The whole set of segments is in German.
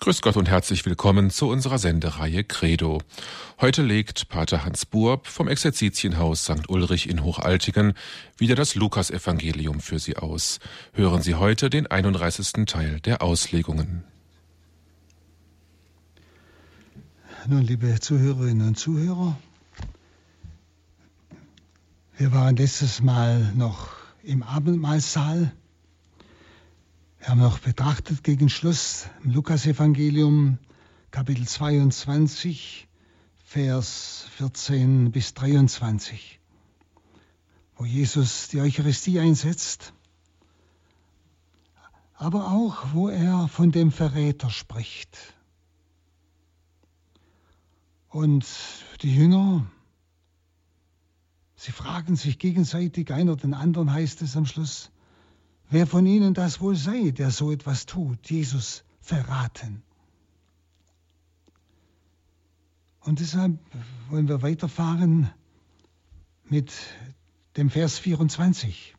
Grüß Gott und herzlich willkommen zu unserer Sendereihe Credo. Heute legt Pater Hans Burb vom Exerzitienhaus St. Ulrich in Hochaltingen wieder das Lukasevangelium für Sie aus. Hören Sie heute den 31. Teil der Auslegungen. Nun, liebe Zuhörerinnen und Zuhörer, wir waren letztes Mal noch im Abendmahlsaal wir haben noch betrachtet gegen Schluss im Lukasevangelium Kapitel 22, Vers 14 bis 23, wo Jesus die Eucharistie einsetzt, aber auch wo er von dem Verräter spricht. Und die Jünger, sie fragen sich gegenseitig, einer den anderen heißt es am Schluss, wer von ihnen das wohl sei, der so etwas tut, Jesus verraten. Und deshalb wollen wir weiterfahren mit dem Vers 24.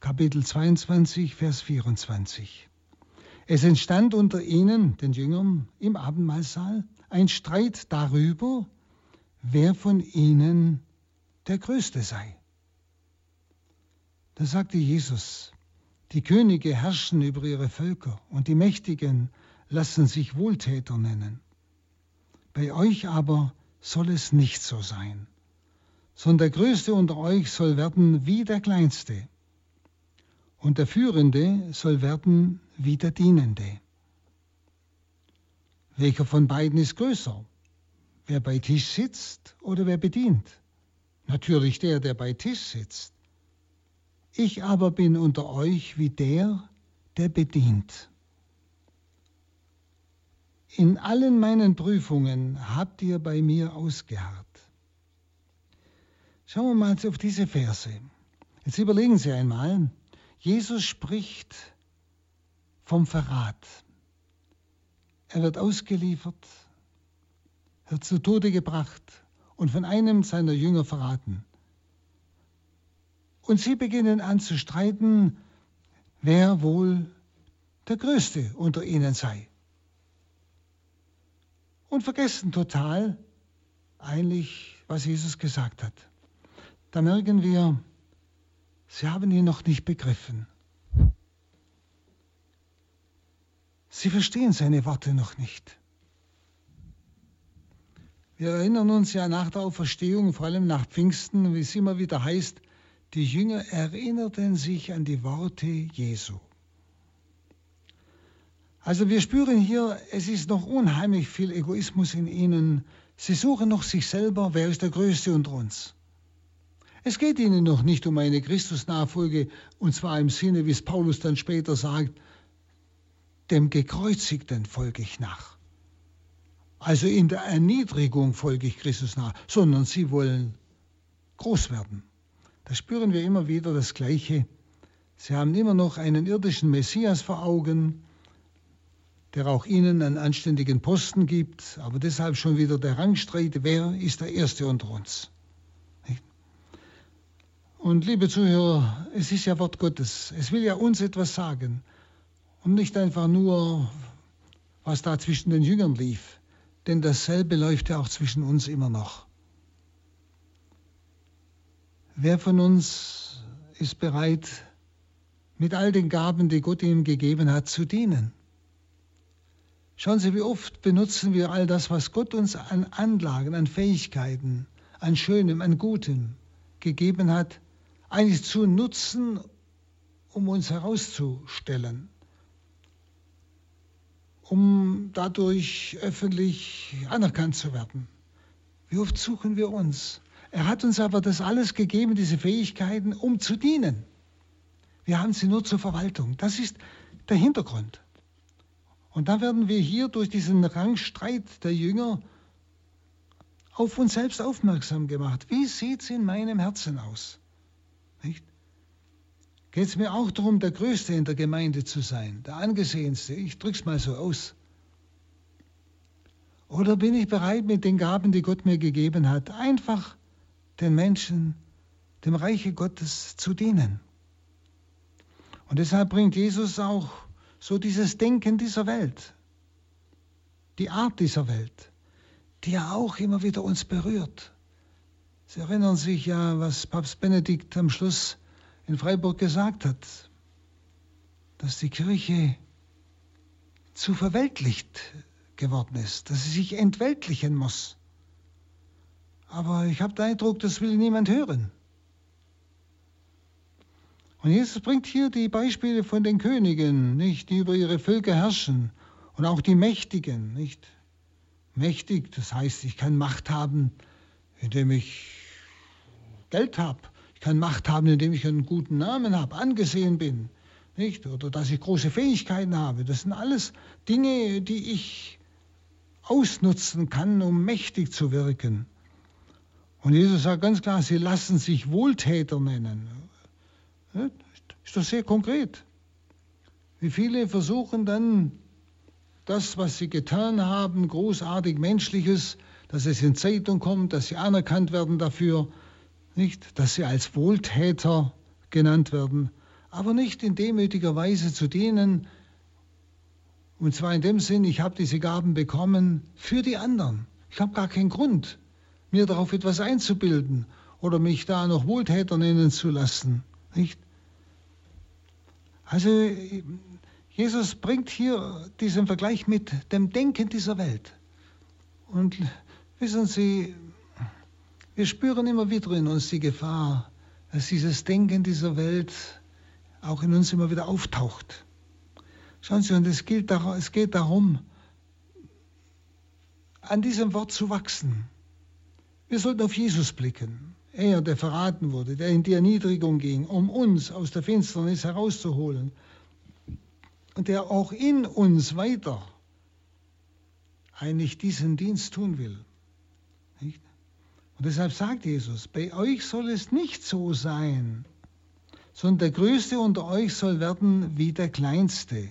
Kapitel 22, Vers 24. Es entstand unter ihnen, den Jüngern, im Abendmahlsaal ein Streit darüber, wer von ihnen der Größte sei. Da sagte Jesus, die Könige herrschen über ihre Völker und die Mächtigen lassen sich Wohltäter nennen. Bei euch aber soll es nicht so sein, sondern der Größte unter euch soll werden wie der Kleinste und der Führende soll werden wie der Dienende. Welcher von beiden ist größer? Wer bei Tisch sitzt oder wer bedient? Natürlich der, der bei Tisch sitzt. Ich aber bin unter euch wie der, der bedient. In allen meinen Prüfungen habt ihr bei mir ausgeharrt. Schauen wir mal auf diese Verse. Jetzt überlegen Sie einmal, Jesus spricht vom Verrat. Er wird ausgeliefert, wird zu Tode gebracht und von einem seiner Jünger verraten. Und sie beginnen an zu streiten, wer wohl der Größte unter ihnen sei. Und vergessen total eigentlich, was Jesus gesagt hat. Da merken wir, sie haben ihn noch nicht begriffen. Sie verstehen seine Worte noch nicht. Wir erinnern uns ja nach der Auferstehung, vor allem nach Pfingsten, wie es immer wieder heißt, die Jünger erinnerten sich an die Worte Jesu. Also wir spüren hier, es ist noch unheimlich viel Egoismus in ihnen. Sie suchen noch sich selber, wer ist der Größte unter uns. Es geht ihnen noch nicht um eine Christusnachfolge, und zwar im Sinne, wie es Paulus dann später sagt, dem Gekreuzigten folge ich nach. Also in der Erniedrigung folge ich Christus nach, sondern sie wollen groß werden. Da spüren wir immer wieder das Gleiche. Sie haben immer noch einen irdischen Messias vor Augen, der auch ihnen einen anständigen Posten gibt, aber deshalb schon wieder der Rangstreit, wer ist der Erste unter uns. Und liebe Zuhörer, es ist ja Wort Gottes. Es will ja uns etwas sagen und nicht einfach nur, was da zwischen den Jüngern lief. Denn dasselbe läuft ja auch zwischen uns immer noch. Wer von uns ist bereit, mit all den Gaben, die Gott ihm gegeben hat, zu dienen? Schauen Sie, wie oft benutzen wir all das, was Gott uns an Anlagen, an Fähigkeiten, an Schönem, an Gutem gegeben hat, eigentlich zu nutzen, um uns herauszustellen, um dadurch öffentlich anerkannt zu werden. Wie oft suchen wir uns er hat uns aber das alles gegeben, diese Fähigkeiten, um zu dienen. Wir haben sie nur zur Verwaltung. Das ist der Hintergrund. Und da werden wir hier durch diesen Rangstreit der Jünger auf uns selbst aufmerksam gemacht. Wie sieht es in meinem Herzen aus? Geht es mir auch darum, der Größte in der Gemeinde zu sein, der Angesehenste? Ich drücke es mal so aus. Oder bin ich bereit, mit den Gaben, die Gott mir gegeben hat, einfach den Menschen, dem Reiche Gottes zu dienen. Und deshalb bringt Jesus auch so dieses Denken dieser Welt, die Art dieser Welt, die ja auch immer wieder uns berührt. Sie erinnern sich ja, was Papst Benedikt am Schluss in Freiburg gesagt hat, dass die Kirche zu verweltlicht geworden ist, dass sie sich entweltlichen muss. Aber ich habe den Eindruck, das will niemand hören. Und Jesus bringt hier die Beispiele von den Königen, nicht, die über ihre Völker herrschen und auch die Mächtigen, nicht? Mächtig, das heißt, ich kann Macht haben, indem ich Geld habe. Ich kann Macht haben, indem ich einen guten Namen habe, angesehen bin, nicht? Oder dass ich große Fähigkeiten habe. Das sind alles Dinge, die ich ausnutzen kann, um mächtig zu wirken. Und Jesus sagt ganz klar, sie lassen sich Wohltäter nennen. Ist doch sehr konkret. Wie viele versuchen dann das, was sie getan haben, großartig Menschliches, dass es in Zeitung kommt, dass sie anerkannt werden dafür, nicht, dass sie als Wohltäter genannt werden, aber nicht in demütiger Weise zu dienen, und zwar in dem Sinn, ich habe diese Gaben bekommen für die anderen. Ich habe gar keinen Grund, mir darauf etwas einzubilden oder mich da noch Wohltäter nennen zu lassen. Nicht? Also Jesus bringt hier diesen Vergleich mit dem Denken dieser Welt. Und wissen Sie, wir spüren immer wieder in uns die Gefahr, dass dieses Denken dieser Welt auch in uns immer wieder auftaucht. Schauen Sie, und es, geht darum, an diesem Wort zu wachsen. Wir sollten auf Jesus blicken. Er, der verraten wurde, der in die Erniedrigung ging, um uns aus der Finsternis herauszuholen. Und der auch in uns weiter eigentlich diesen Dienst tun will. Nicht? Und deshalb sagt Jesus, bei euch soll es nicht so sein, sondern der Größte unter euch soll werden wie der Kleinste.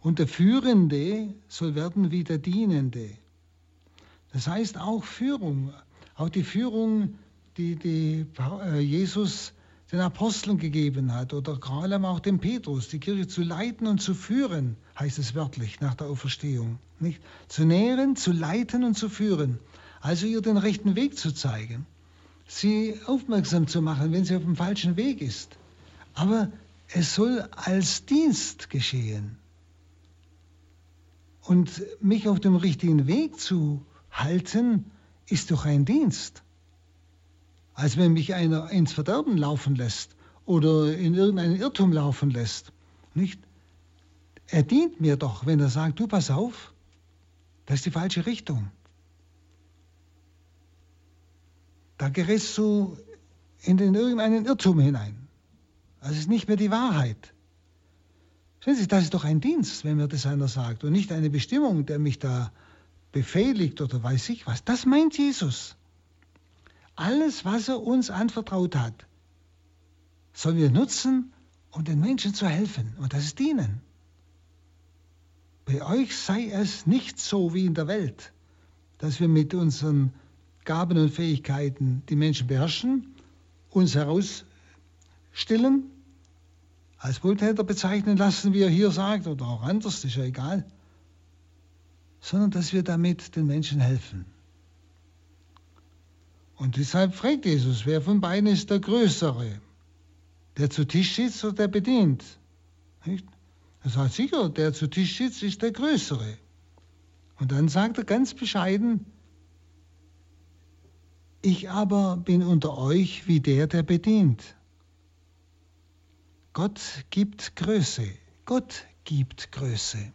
Und der Führende soll werden wie der Dienende. Das heißt auch Führung, auch die Führung, die, die äh, Jesus den Aposteln gegeben hat oder vor allem auch dem Petrus, die Kirche zu leiten und zu führen, heißt es wörtlich nach der Auferstehung. Nicht? Zu nähren, zu leiten und zu führen. Also ihr den rechten Weg zu zeigen. Sie aufmerksam zu machen, wenn sie auf dem falschen Weg ist. Aber es soll als Dienst geschehen. Und mich auf dem richtigen Weg zu halten, ist doch ein Dienst. Als wenn mich einer ins Verderben laufen lässt oder in irgendeinen Irrtum laufen lässt. Nicht? Er dient mir doch, wenn er sagt, du pass auf, das ist die falsche Richtung. Da gerätst du in den irgendeinen Irrtum hinein. Das ist nicht mehr die Wahrheit. Sehen Sie, das ist doch ein Dienst, wenn mir das einer sagt und nicht eine Bestimmung, der mich da befehligt oder weiß ich was. Das meint Jesus. Alles, was er uns anvertraut hat, sollen wir nutzen, um den Menschen zu helfen. Und das ist dienen. Bei euch sei es nicht so wie in der Welt, dass wir mit unseren Gaben und Fähigkeiten die Menschen beherrschen, uns herausstellen, als Wohltäter bezeichnen lassen, wie er hier sagt, oder auch anders, ist ja egal sondern dass wir damit den Menschen helfen. Und deshalb fragt Jesus, wer von beiden ist der Größere? Der zu Tisch sitzt oder der bedient? Nicht? Er sagt sicher, der zu Tisch sitzt, ist der Größere. Und dann sagt er ganz bescheiden, ich aber bin unter euch wie der, der bedient. Gott gibt Größe. Gott gibt Größe.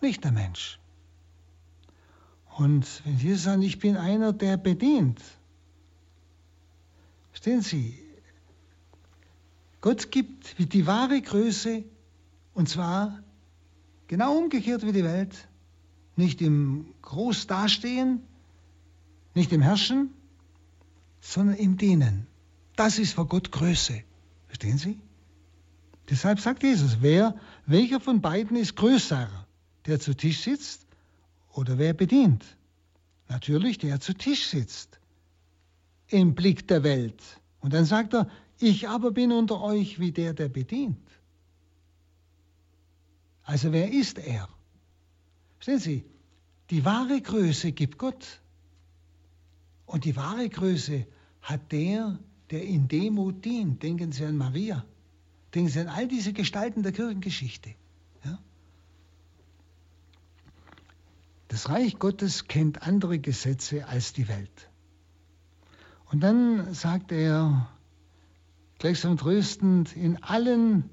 Nicht der Mensch. Und wenn Sie sagen, ich bin einer, der bedient, verstehen Sie, Gott gibt die wahre Größe, und zwar genau umgekehrt wie die Welt, nicht im Groß dastehen, nicht im Herrschen, sondern im Dienen. Das ist für Gott Größe. Verstehen Sie? Deshalb sagt Jesus, wer, welcher von beiden ist größer? Der zu Tisch sitzt oder wer bedient? Natürlich der zu Tisch sitzt, im Blick der Welt. Und dann sagt er, ich aber bin unter euch wie der, der bedient. Also wer ist er? Verstehen Sie, die wahre Größe gibt Gott. Und die wahre Größe hat der, der in Demut dient. Denken Sie an Maria. Denken Sie an all diese Gestalten der Kirchengeschichte. Das Reich Gottes kennt andere Gesetze als die Welt. Und dann sagt er gleichsam tröstend, in allen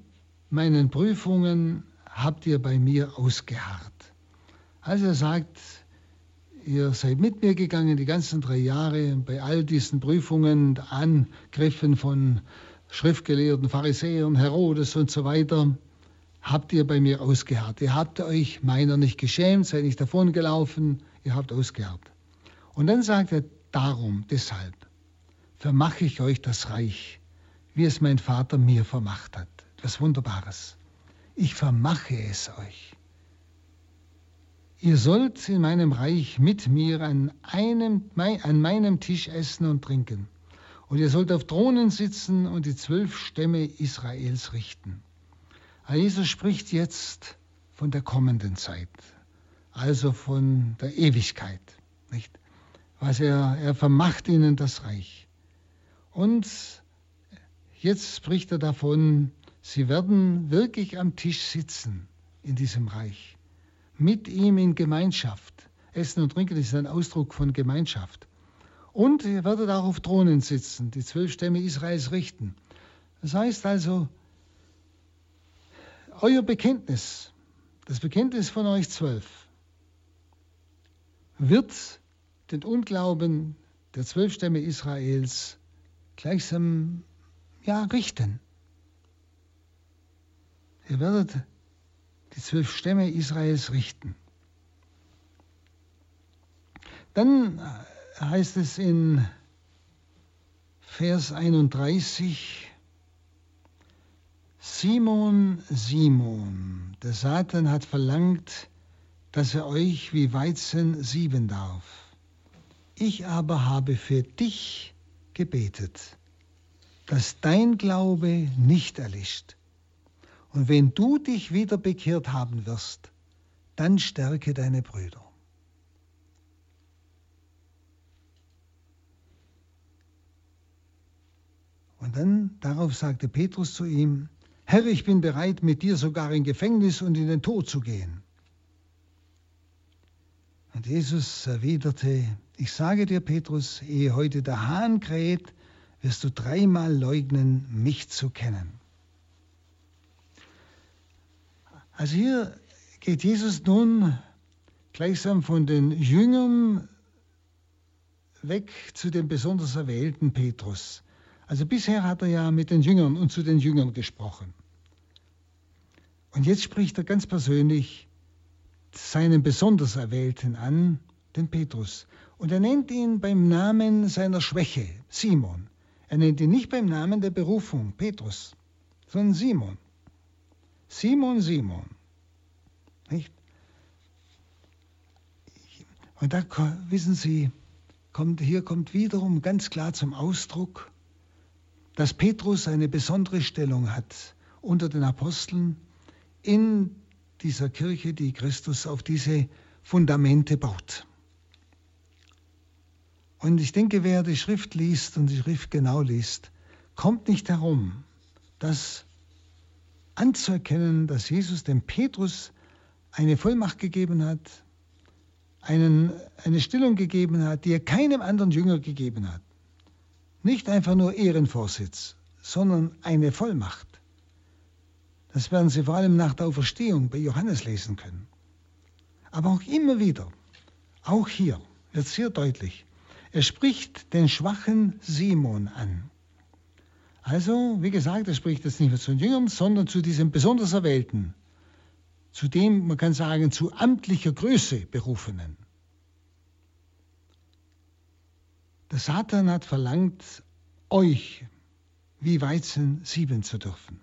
meinen Prüfungen habt ihr bei mir ausgeharrt. Also er sagt, ihr seid mit mir gegangen die ganzen drei Jahre bei all diesen Prüfungen, Angriffen von Schriftgelehrten, Pharisäern, Herodes und so weiter, habt ihr bei mir ausgeharrt. Ihr habt euch meiner nicht geschämt, seid nicht davongelaufen, ihr habt ausgeharrt. Und dann sagt er, darum, deshalb vermache ich euch das Reich, wie es mein Vater mir vermacht hat. Etwas Wunderbares. Ich vermache es euch. Ihr sollt in meinem Reich mit mir an, einem, an meinem Tisch essen und trinken. Und ihr sollt auf Thronen sitzen und die zwölf Stämme Israels richten. Jesus spricht jetzt von der kommenden Zeit, also von der Ewigkeit. Nicht? Was er, er vermacht ihnen das Reich. Und jetzt spricht er davon, sie werden wirklich am Tisch sitzen in diesem Reich, mit ihm in Gemeinschaft. Essen und Trinken ist ein Ausdruck von Gemeinschaft. Und ihr werdet auch auf Thronen sitzen, die zwölf Stämme Israels richten. Das heißt also, euer Bekenntnis, das Bekenntnis von euch zwölf, wird den Unglauben der zwölf Stämme Israels gleichsam ja, richten. Ihr werdet die zwölf Stämme Israels richten. Dann heißt es in Vers 31, Simon, Simon, der Satan hat verlangt, dass er euch wie Weizen sieben darf. Ich aber habe für dich gebetet, dass dein Glaube nicht erlischt. Und wenn du dich wieder bekehrt haben wirst, dann stärke deine Brüder. Und dann darauf sagte Petrus zu ihm, Herr, ich bin bereit, mit dir sogar in Gefängnis und in den Tod zu gehen. Und Jesus erwiderte, ich sage dir, Petrus, ehe heute der Hahn kräht, wirst du dreimal leugnen, mich zu kennen. Also hier geht Jesus nun gleichsam von den Jüngern weg zu dem besonders erwählten Petrus. Also bisher hat er ja mit den Jüngern und zu den Jüngern gesprochen. Und jetzt spricht er ganz persönlich seinen besonders Erwählten an, den Petrus. Und er nennt ihn beim Namen seiner Schwäche, Simon. Er nennt ihn nicht beim Namen der Berufung, Petrus, sondern Simon. Simon, Simon. Nicht? Und da wissen Sie, kommt, hier kommt wiederum ganz klar zum Ausdruck, dass Petrus eine besondere Stellung hat unter den Aposteln in dieser Kirche, die Christus auf diese Fundamente baut. Und ich denke, wer die Schrift liest und die Schrift genau liest, kommt nicht herum, das anzuerkennen, dass Jesus dem Petrus eine Vollmacht gegeben hat, einen, eine Stellung gegeben hat, die er keinem anderen Jünger gegeben hat. Nicht einfach nur Ehrenvorsitz, sondern eine Vollmacht. Das werden Sie vor allem nach der Auferstehung bei Johannes lesen können. Aber auch immer wieder, auch hier wird sehr deutlich, er spricht den schwachen Simon an. Also, wie gesagt, er spricht jetzt nicht mehr zu den Jüngern, sondern zu diesem besonders Erwählten, zu dem, man kann sagen, zu amtlicher Größe berufenen. Der Satan hat verlangt, euch wie Weizen sieben zu dürfen.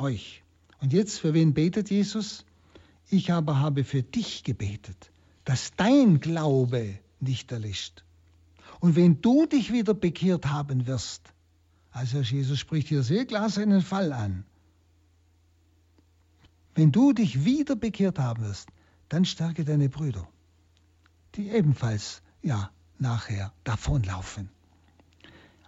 Euch. Und jetzt, für wen betet Jesus? Ich aber habe für dich gebetet, dass dein Glaube nicht erlischt. Und wenn du dich wieder bekehrt haben wirst, also Jesus spricht hier sehr klar seinen Fall an, Wenn du dich wieder bekehrt haben wirst, dann stärke deine Brüder, die ebenfalls, ja, nachher davonlaufen.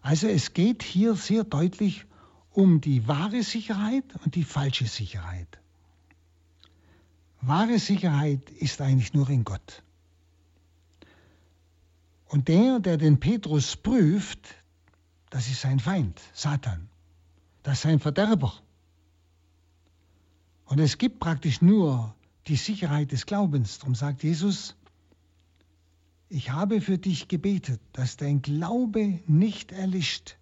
Also es geht hier sehr deutlich um die wahre Sicherheit und die falsche Sicherheit. Wahre Sicherheit ist eigentlich nur in Gott. Und der, der den Petrus prüft, das ist sein Feind, Satan. Das ist sein Verderber. Und es gibt praktisch nur die Sicherheit des Glaubens. Darum sagt Jesus, ich habe für dich gebetet, dass dein Glaube nicht erlischt.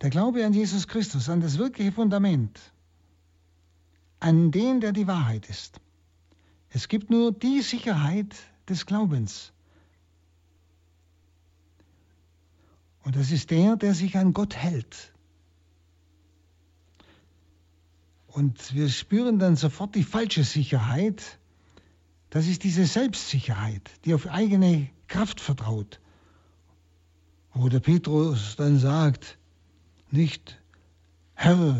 Der Glaube an Jesus Christus, an das wirkliche Fundament, an den, der die Wahrheit ist. Es gibt nur die Sicherheit des Glaubens. Und das ist der, der sich an Gott hält. Und wir spüren dann sofort die falsche Sicherheit, das ist diese Selbstsicherheit, die auf eigene Kraft vertraut. Wo der Petrus dann sagt, nicht, Herr,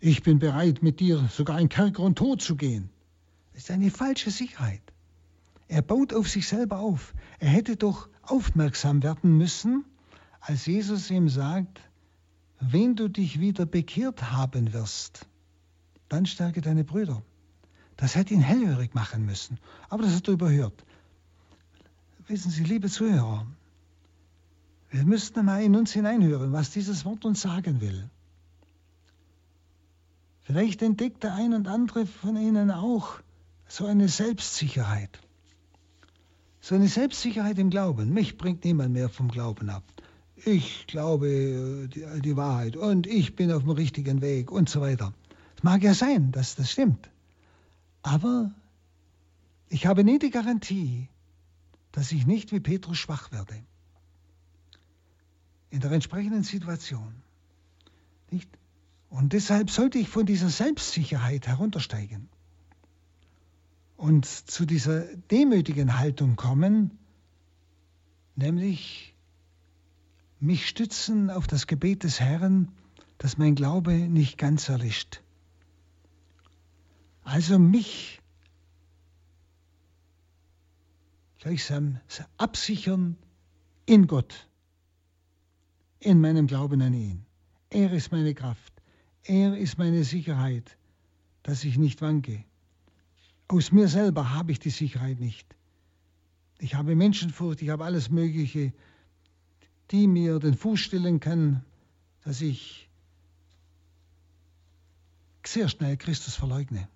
ich bin bereit, mit dir sogar in Kerker und Tod zu gehen. Das ist eine falsche Sicherheit. Er baut auf sich selber auf. Er hätte doch aufmerksam werden müssen, als Jesus ihm sagt, wenn du dich wieder bekehrt haben wirst, dann stärke deine Brüder. Das hätte ihn hellhörig machen müssen. Aber das hat er überhört. Wissen Sie, liebe Zuhörer, wir müssten mal in uns hineinhören, was dieses Wort uns sagen will. Vielleicht entdeckt der ein und andere von Ihnen auch so eine Selbstsicherheit. So eine Selbstsicherheit im Glauben. Mich bringt niemand mehr vom Glauben ab. Ich glaube die, die Wahrheit und ich bin auf dem richtigen Weg und so weiter. Es mag ja sein, dass das stimmt. Aber ich habe nie die Garantie, dass ich nicht wie Petrus schwach werde. In der entsprechenden Situation. Nicht? Und deshalb sollte ich von dieser Selbstsicherheit heruntersteigen und zu dieser demütigen Haltung kommen, nämlich mich stützen auf das Gebet des Herrn, dass mein Glaube nicht ganz erlischt. Also mich gleichsam absichern in Gott, in meinem Glauben an ihn. Er ist meine Kraft, er ist meine Sicherheit, dass ich nicht wanke. Aus mir selber habe ich die Sicherheit nicht. Ich habe Menschenfurcht, ich habe alles Mögliche, die mir den Fuß stellen kann, dass ich sehr schnell Christus verleugne.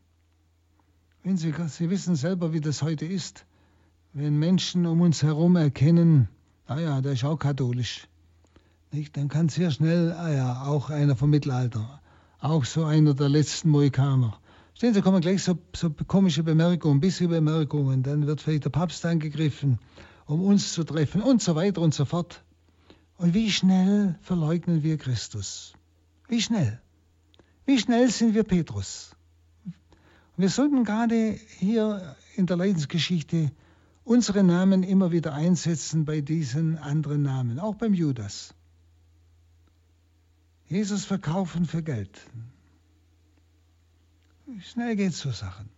Wenn Sie, Sie wissen selber, wie das heute ist, wenn Menschen um uns herum erkennen, ah ja, der ist auch katholisch, nicht? dann kann sehr schnell, ah ja, auch einer vom Mittelalter, auch so einer der letzten Mohikaner. Stehen Sie, kommen gleich so, so komische Bemerkungen, bisschen Bemerkungen, dann wird vielleicht der Papst angegriffen, um uns zu treffen und so weiter und so fort. Und wie schnell verleugnen wir Christus? Wie schnell? Wie schnell sind wir Petrus? Wir sollten gerade hier in der Leidensgeschichte unsere Namen immer wieder einsetzen bei diesen anderen Namen, auch beim Judas. Jesus verkaufen für Geld. Schnell geht es zu Sachen.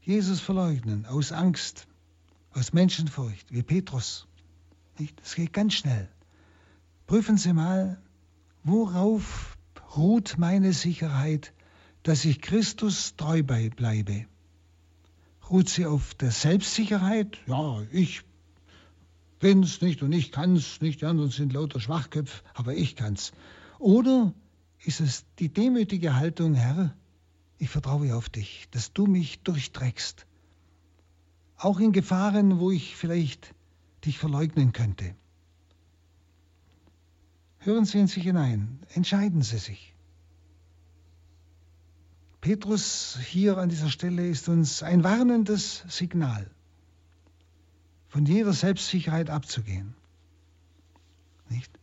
Jesus verleugnen aus Angst, aus Menschenfurcht, wie Petrus. Das geht ganz schnell. Prüfen Sie mal, worauf ruht meine Sicherheit dass ich Christus treu bleibe. Ruht sie auf der Selbstsicherheit? Ja, ich bin's nicht und ich kann's nicht, die anderen sind lauter Schwachköpfe, aber ich kann's. Oder ist es die demütige Haltung, Herr, ich vertraue auf dich, dass du mich durchträgst. Auch in Gefahren, wo ich vielleicht dich verleugnen könnte. Hören Sie in sich hinein, entscheiden Sie sich. Petrus hier an dieser Stelle ist uns ein warnendes Signal, von jeder Selbstsicherheit abzugehen. Nicht?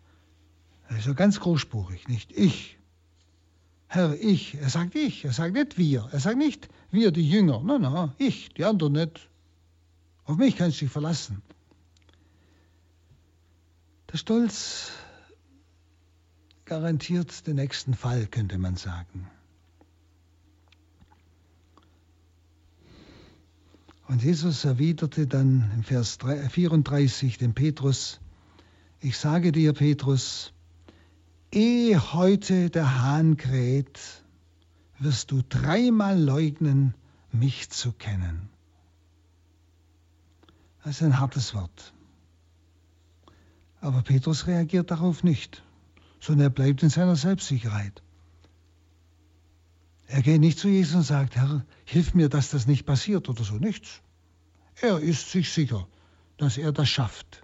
Also ganz großspurig, nicht ich. Herr, ich. Er sagt ich. Er sagt nicht wir. Er sagt nicht wir, die Jünger. Nein, nein, ich, die anderen nicht. Auf mich kannst du dich verlassen. Der Stolz garantiert den nächsten Fall, könnte man sagen. Und Jesus erwiderte dann im Vers 34 dem Petrus, ich sage dir, Petrus, ehe heute der Hahn kräht, wirst du dreimal leugnen, mich zu kennen. Das ist ein hartes Wort. Aber Petrus reagiert darauf nicht, sondern er bleibt in seiner Selbstsicherheit. Er geht nicht zu Jesus und sagt, Herr, hilf mir, dass das nicht passiert oder so, nichts. Er ist sich sicher, dass er das schafft.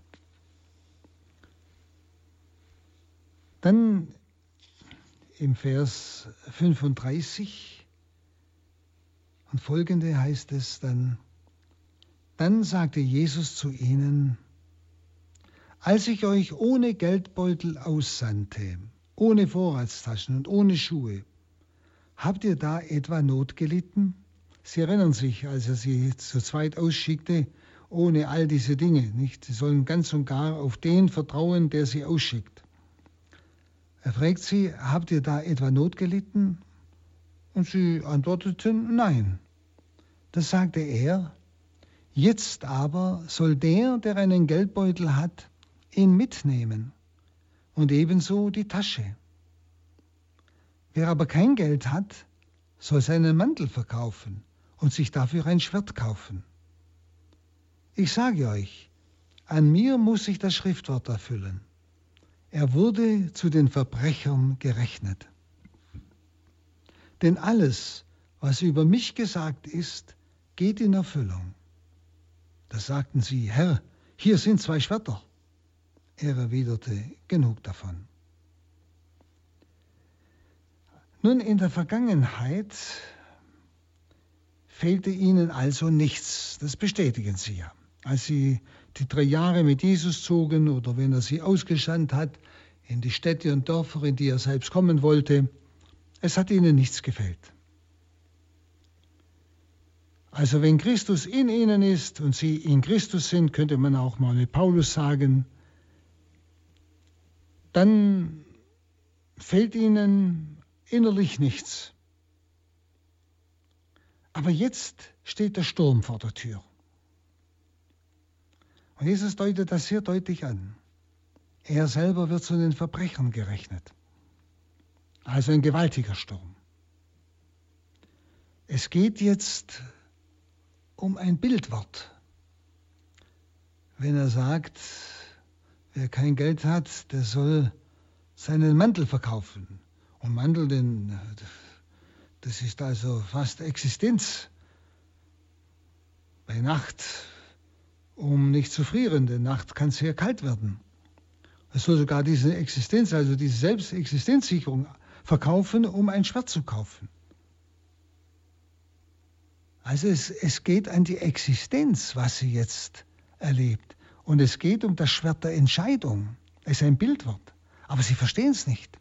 Dann im Vers 35 und folgende heißt es dann, dann sagte Jesus zu ihnen, als ich euch ohne Geldbeutel aussandte, ohne Vorratstaschen und ohne Schuhe, habt ihr da etwa Not gelitten? Sie erinnern sich, als er sie zu zweit ausschickte, ohne all diese Dinge, nicht? Sie sollen ganz und gar auf den vertrauen, der sie ausschickt. Er fragt sie, habt ihr da etwa Not gelitten? Und sie antworteten, nein. Das sagte er, Jetzt aber soll der, der einen Geldbeutel hat, ihn mitnehmen und ebenso die Tasche. Wer aber kein Geld hat, soll seinen Mantel verkaufen und sich dafür ein Schwert kaufen. Ich sage euch, an mir muss sich das Schriftwort erfüllen. Er wurde zu den Verbrechern gerechnet. Denn alles, was über mich gesagt ist, geht in Erfüllung. Da sagten sie, Herr, hier sind zwei Schwerter. Er erwiderte, genug davon. Nun, in der Vergangenheit fehlte ihnen also nichts. Das bestätigen sie ja. Als sie die drei Jahre mit Jesus zogen oder wenn er sie ausgesandt hat in die Städte und Dörfer, in die er selbst kommen wollte, es hat ihnen nichts gefehlt. Also wenn Christus in ihnen ist und sie in Christus sind, könnte man auch mal mit Paulus sagen, dann fehlt ihnen innerlich nichts. Aber jetzt steht der Sturm vor der Tür. Und Jesus deutet das sehr deutlich an. Er selber wird zu den Verbrechern gerechnet. Also ein gewaltiger Sturm. Es geht jetzt um ein Bildwort. Wenn er sagt, wer kein Geld hat, der soll seinen Mantel verkaufen. Und Mantel, den, das ist also fast Existenz. Bei Nacht, um nicht zu frieren, denn Nacht kann sehr kalt werden. Er soll sogar diese Existenz, also diese Selbstexistenzsicherung verkaufen, um ein Schwert zu kaufen. Also es, es geht an die Existenz, was sie jetzt erlebt. Und es geht um das Schwert der Entscheidung. Es ist ein Bildwort. Aber sie verstehen es nicht.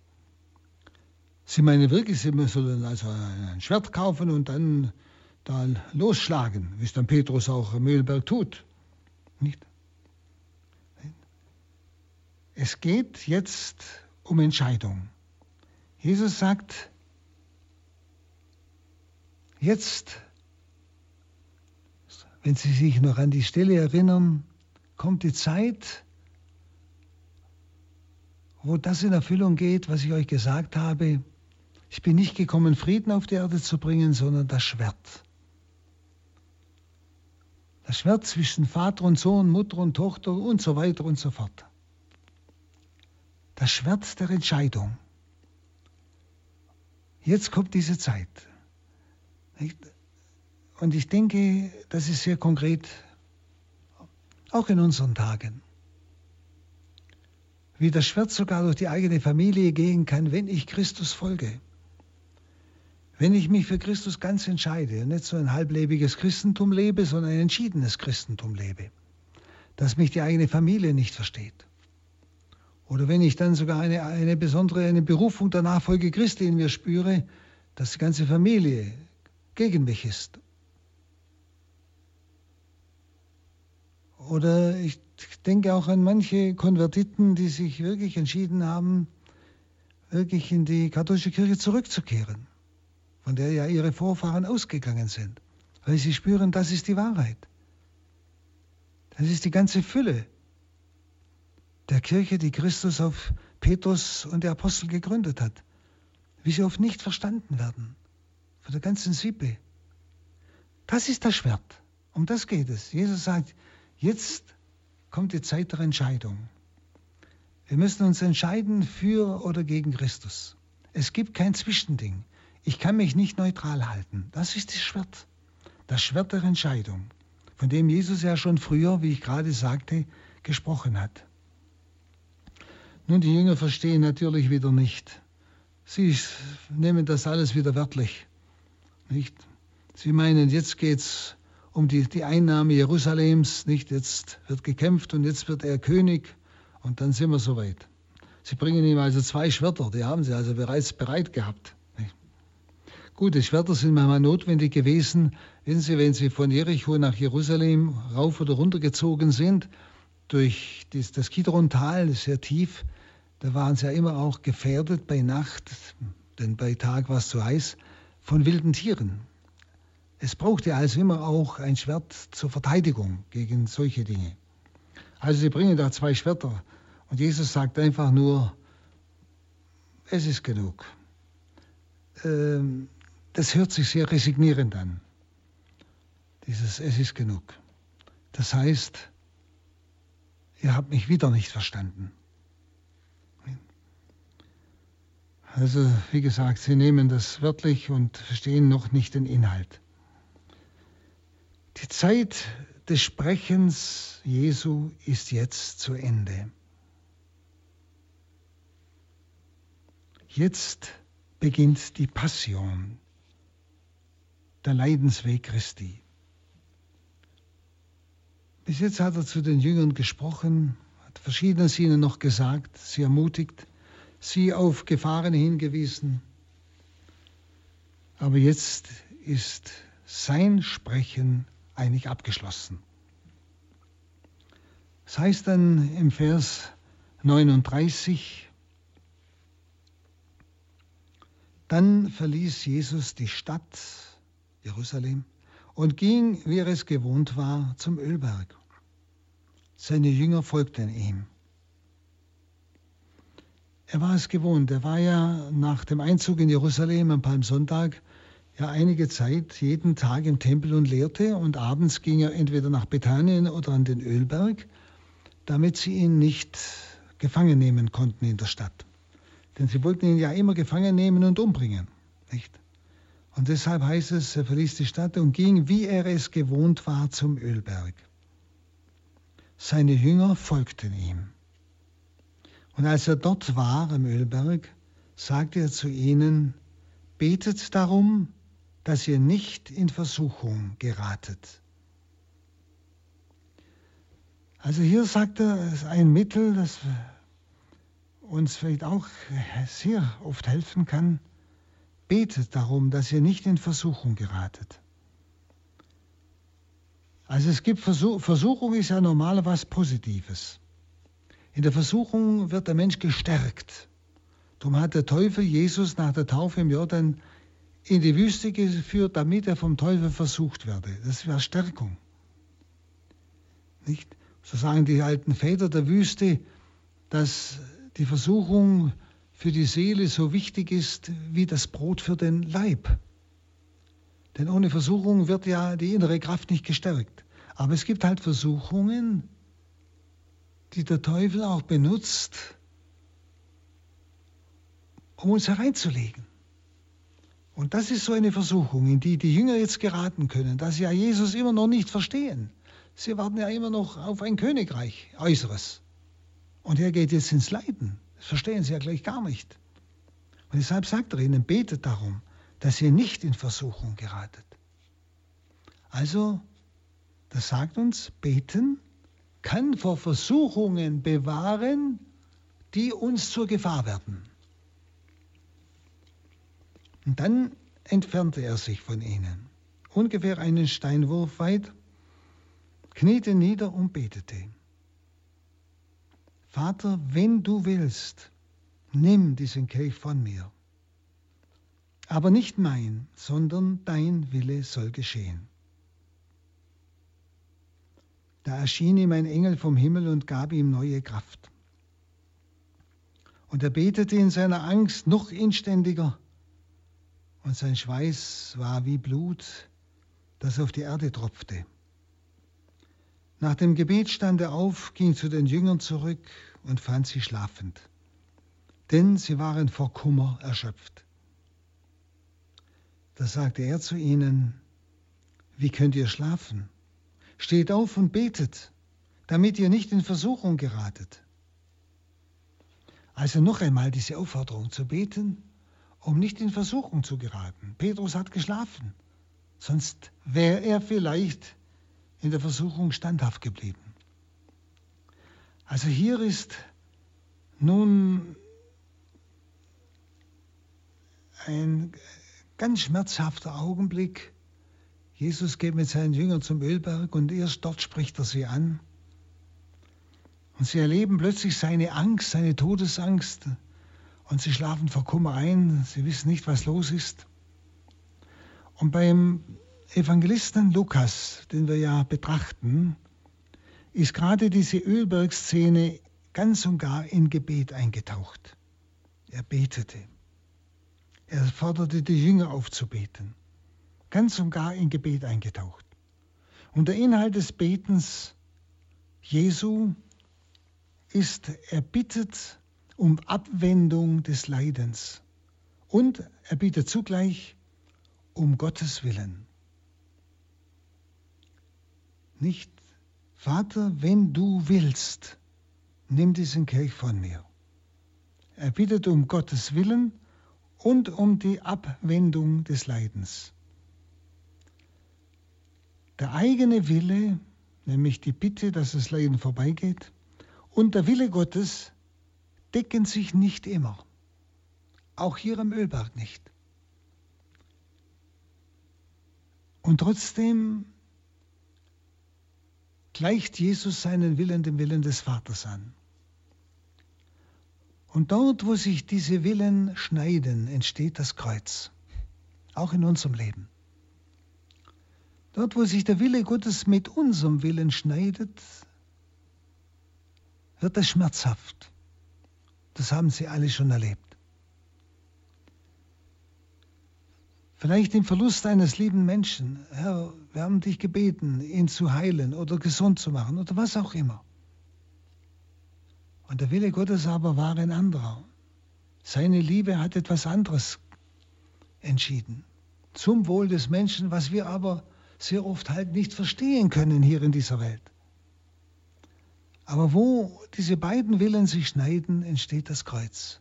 Sie meinen wirklich, sie sollen also ein Schwert kaufen und dann da losschlagen, wie es dann Petrus auch Mühlberg tut. Nicht? Es geht jetzt um Entscheidung. Jesus sagt, jetzt wenn Sie sich noch an die Stelle erinnern, kommt die Zeit, wo das in Erfüllung geht, was ich euch gesagt habe. Ich bin nicht gekommen, Frieden auf die Erde zu bringen, sondern das Schwert. Das Schwert zwischen Vater und Sohn, Mutter und Tochter und so weiter und so fort. Das Schwert der Entscheidung. Jetzt kommt diese Zeit. Und ich denke, das ist sehr konkret, auch in unseren Tagen. Wie das Schwert sogar durch die eigene Familie gehen kann, wenn ich Christus folge. Wenn ich mich für Christus ganz entscheide und nicht so ein halblebiges Christentum lebe, sondern ein entschiedenes Christentum lebe, dass mich die eigene Familie nicht versteht. Oder wenn ich dann sogar eine, eine besondere eine Berufung der Nachfolge Christi in mir spüre, dass die ganze Familie gegen mich ist Oder ich denke auch an manche Konvertiten, die sich wirklich entschieden haben, wirklich in die katholische Kirche zurückzukehren, von der ja ihre Vorfahren ausgegangen sind, weil sie spüren, das ist die Wahrheit. Das ist die ganze Fülle der Kirche, die Christus auf Petrus und der Apostel gegründet hat. Wie sie oft nicht verstanden werden. Von der ganzen Sippe. Das ist das Schwert. Um das geht es. Jesus sagt, jetzt kommt die Zeit der Entscheidung. Wir müssen uns entscheiden für oder gegen Christus. Es gibt kein Zwischending. Ich kann mich nicht neutral halten. Das ist das Schwert. Das Schwert der Entscheidung, von dem Jesus ja schon früher, wie ich gerade sagte, gesprochen hat. Nun, die Jünger verstehen natürlich wieder nicht. Sie nehmen das alles wieder wörtlich. Nicht? Sie meinen, jetzt geht es um die, die Einnahme Jerusalems, nicht? Jetzt wird gekämpft und jetzt wird er König und dann sind wir soweit. Sie bringen ihm also zwei Schwerter, die haben sie also bereits bereit gehabt. Nicht? Gut, die Schwerter sind manchmal notwendig gewesen, wenn sie, wenn sie von Jericho nach Jerusalem rauf oder runter gezogen sind, durch das, das Kidron-Tal, sehr tief, da waren sie ja immer auch gefährdet bei Nacht, denn bei Tag war es zu heiß, von wilden Tieren. Es brauchte also immer auch ein Schwert zur Verteidigung gegen solche Dinge. Also sie bringen da zwei Schwerter und Jesus sagt einfach nur, es ist genug. Ähm, das hört sich sehr resignierend an. Dieses Es ist genug. Das heißt, ihr habt mich wieder nicht verstanden. Also wie gesagt, sie nehmen das wörtlich und verstehen noch nicht den Inhalt. Die Zeit des Sprechens Jesu ist jetzt zu Ende. Jetzt beginnt die Passion, der Leidensweg Christi. Bis jetzt hat er zu den Jüngern gesprochen, hat verschiedenes ihnen noch gesagt, sie ermutigt sie auf Gefahren hingewiesen. Aber jetzt ist sein Sprechen eigentlich abgeschlossen. Das heißt dann im Vers 39, dann verließ Jesus die Stadt Jerusalem und ging, wie er es gewohnt war, zum Ölberg. Seine Jünger folgten ihm. Er war es gewohnt. Er war ja nach dem Einzug in Jerusalem am Palmsonntag ja einige Zeit jeden Tag im Tempel und lehrte und abends ging er entweder nach Bethanien oder an den Ölberg, damit sie ihn nicht gefangen nehmen konnten in der Stadt. Denn sie wollten ihn ja immer gefangen nehmen und umbringen, nicht? Und deshalb heißt es, er verließ die Stadt und ging, wie er es gewohnt war, zum Ölberg. Seine Jünger folgten ihm. Und als er dort war am Ölberg, sagte er zu ihnen, betet darum, dass ihr nicht in Versuchung geratet. Also hier sagt er, es ist ein Mittel, das uns vielleicht auch sehr oft helfen kann. Betet darum, dass ihr nicht in Versuchung geratet. Also es gibt Versuch, Versuchung ist ja normalerweise was Positives. In der Versuchung wird der Mensch gestärkt. Darum hat der Teufel Jesus nach der Taufe im Jordan in die Wüste geführt, damit er vom Teufel versucht werde. Das wäre Stärkung. Nicht? So sagen die alten Väter der Wüste, dass die Versuchung für die Seele so wichtig ist wie das Brot für den Leib. Denn ohne Versuchung wird ja die innere Kraft nicht gestärkt. Aber es gibt halt Versuchungen, die der Teufel auch benutzt, um uns hereinzulegen. Und das ist so eine Versuchung, in die die Jünger jetzt geraten können, dass sie ja Jesus immer noch nicht verstehen. Sie warten ja immer noch auf ein Königreich, äußeres. Und er geht jetzt ins Leiden. Das verstehen sie ja gleich gar nicht. Und deshalb sagt er ihnen, betet darum, dass ihr nicht in Versuchung geratet. Also, das sagt uns, beten kann vor Versuchungen bewahren, die uns zur Gefahr werden. Und dann entfernte er sich von ihnen, ungefähr einen Steinwurf weit, kniete nieder und betete. Vater, wenn du willst, nimm diesen Kelch von mir. Aber nicht mein, sondern dein Wille soll geschehen. Da erschien ihm ein Engel vom Himmel und gab ihm neue Kraft. Und er betete in seiner Angst noch inständiger, und sein Schweiß war wie Blut, das auf die Erde tropfte. Nach dem Gebet stand er auf, ging zu den Jüngern zurück und fand sie schlafend, denn sie waren vor Kummer erschöpft. Da sagte er zu ihnen, wie könnt ihr schlafen? Steht auf und betet, damit ihr nicht in Versuchung geratet. Also noch einmal diese Aufforderung zu beten, um nicht in Versuchung zu geraten. Petrus hat geschlafen, sonst wäre er vielleicht in der Versuchung standhaft geblieben. Also hier ist nun ein ganz schmerzhafter Augenblick. Jesus geht mit seinen Jüngern zum Ölberg und erst dort spricht er sie an. Und sie erleben plötzlich seine Angst, seine Todesangst. Und sie schlafen vor Kummer ein. Sie wissen nicht, was los ist. Und beim Evangelisten Lukas, den wir ja betrachten, ist gerade diese Ölbergszene ganz und gar in Gebet eingetaucht. Er betete. Er forderte die Jünger auf zu beten. Ganz und gar in Gebet eingetaucht. Und der Inhalt des Betens Jesu ist, er bittet um Abwendung des Leidens und er bittet zugleich um Gottes Willen. Nicht, Vater, wenn du willst, nimm diesen Kelch von mir. Er bittet um Gottes Willen und um die Abwendung des Leidens. Der eigene Wille, nämlich die Bitte, dass das Leiden vorbeigeht, und der Wille Gottes decken sich nicht immer. Auch hier am Ölberg nicht. Und trotzdem gleicht Jesus seinen Willen dem Willen des Vaters an. Und dort, wo sich diese Willen schneiden, entsteht das Kreuz. Auch in unserem Leben. Dort, wo sich der Wille Gottes mit unserem Willen schneidet, wird es schmerzhaft. Das haben Sie alle schon erlebt. Vielleicht im Verlust eines lieben Menschen. Herr, wir haben dich gebeten, ihn zu heilen oder gesund zu machen oder was auch immer. Und der Wille Gottes aber war ein anderer. Seine Liebe hat etwas anderes entschieden. Zum Wohl des Menschen, was wir aber sehr oft halt nicht verstehen können hier in dieser Welt. Aber wo diese beiden Willen sich schneiden, entsteht das Kreuz.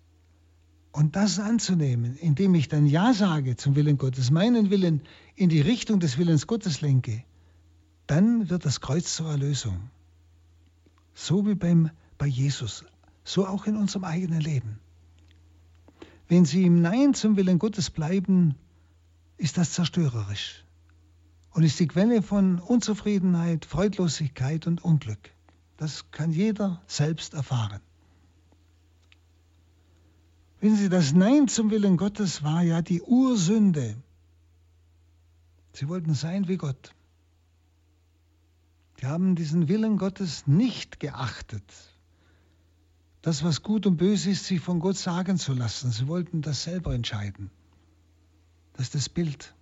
Und das anzunehmen, indem ich dann Ja sage zum Willen Gottes, meinen Willen in die Richtung des Willens Gottes lenke, dann wird das Kreuz zur Erlösung. So wie beim, bei Jesus, so auch in unserem eigenen Leben. Wenn Sie im Nein zum Willen Gottes bleiben, ist das zerstörerisch und ist die Quelle von Unzufriedenheit, Freudlosigkeit und Unglück. Das kann jeder selbst erfahren. Wissen Sie, das Nein zum Willen Gottes war ja die Ursünde. Sie wollten sein wie Gott. Die haben diesen Willen Gottes nicht geachtet. Das, was gut und böse ist, sich von Gott sagen zu lassen. Sie wollten das selber entscheiden. Das ist das Bild.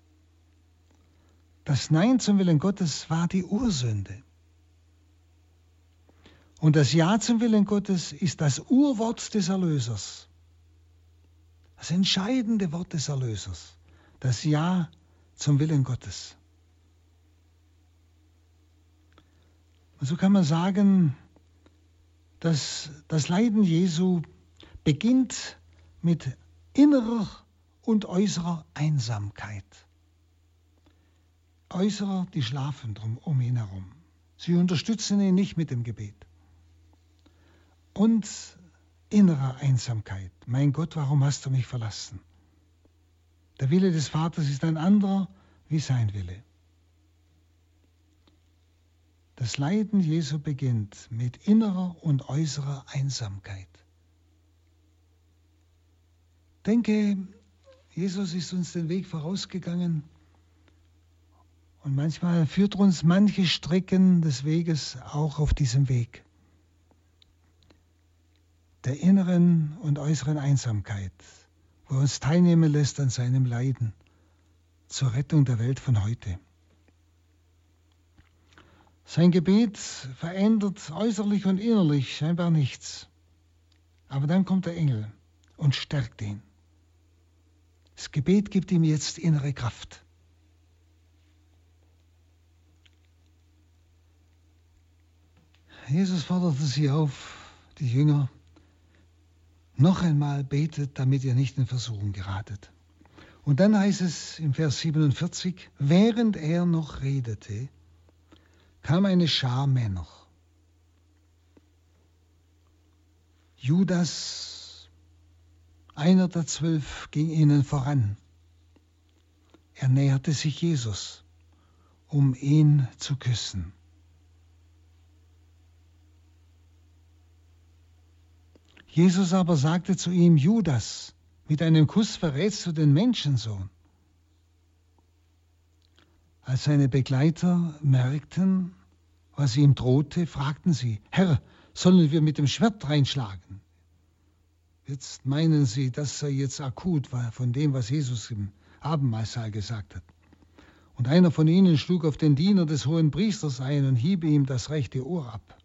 Das Nein zum Willen Gottes war die Ursünde. Und das Ja zum Willen Gottes ist das Urwort des Erlösers. Das entscheidende Wort des Erlösers. Das Ja zum Willen Gottes. Und so kann man sagen, dass das Leiden Jesu beginnt mit innerer und äußerer Einsamkeit. Äußerer, die schlafen drum um ihn herum. Sie unterstützen ihn nicht mit dem Gebet und innerer Einsamkeit. Mein Gott, warum hast du mich verlassen? Der Wille des Vaters ist ein anderer wie sein Wille. Das Leiden Jesu beginnt mit innerer und äußerer Einsamkeit. Denke, Jesus ist uns den Weg vorausgegangen Und manchmal führt uns manche Strecken des Weges auch auf diesem Weg der inneren und äußeren Einsamkeit, wo er uns teilnehmen lässt an seinem Leiden zur Rettung der Welt von heute. Sein Gebet verändert äußerlich und innerlich scheinbar nichts. Aber dann kommt der Engel und stärkt ihn. Das Gebet gibt ihm jetzt innere Kraft. Jesus forderte sie auf, die Jünger, noch einmal betet, damit ihr nicht in Versuchung geratet. Und dann heißt es im Vers 47, während er noch redete, kam eine Schar Männer. Judas, einer der zwölf, ging ihnen voran. Er näherte sich Jesus, um ihn zu küssen. Jesus aber sagte zu ihm, Judas, mit einem Kuss verrätst du den Menschensohn. Als seine Begleiter merkten, was ihm drohte, fragten sie, Herr, sollen wir mit dem Schwert reinschlagen? Jetzt meinen sie, das sei jetzt akut war von dem, was Jesus im Abendmahlsaal gesagt hat. Und einer von ihnen schlug auf den Diener des hohen Priesters ein und hieb ihm das rechte Ohr ab.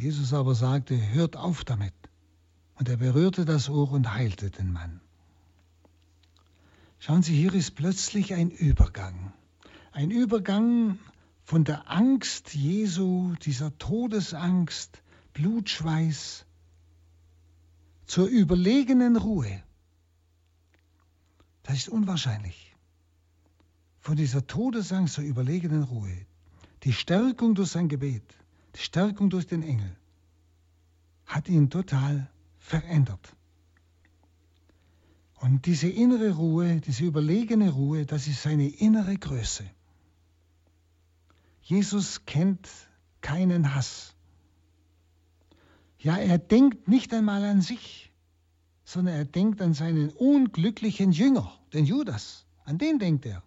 Jesus aber sagte, hört auf damit. Und er berührte das Ohr und heilte den Mann. Schauen Sie, hier ist plötzlich ein Übergang. Ein Übergang von der Angst Jesu, dieser Todesangst, Blutschweiß, zur überlegenen Ruhe. Das ist unwahrscheinlich. Von dieser Todesangst zur überlegenen Ruhe. Die Stärkung durch sein Gebet die Stärkung durch den Engel, hat ihn total verändert. Und diese innere Ruhe, diese überlegene Ruhe, das ist seine innere Größe. Jesus kennt keinen Hass. Ja, er denkt nicht einmal an sich, sondern er denkt an seinen unglücklichen Jünger, den Judas. An den denkt er.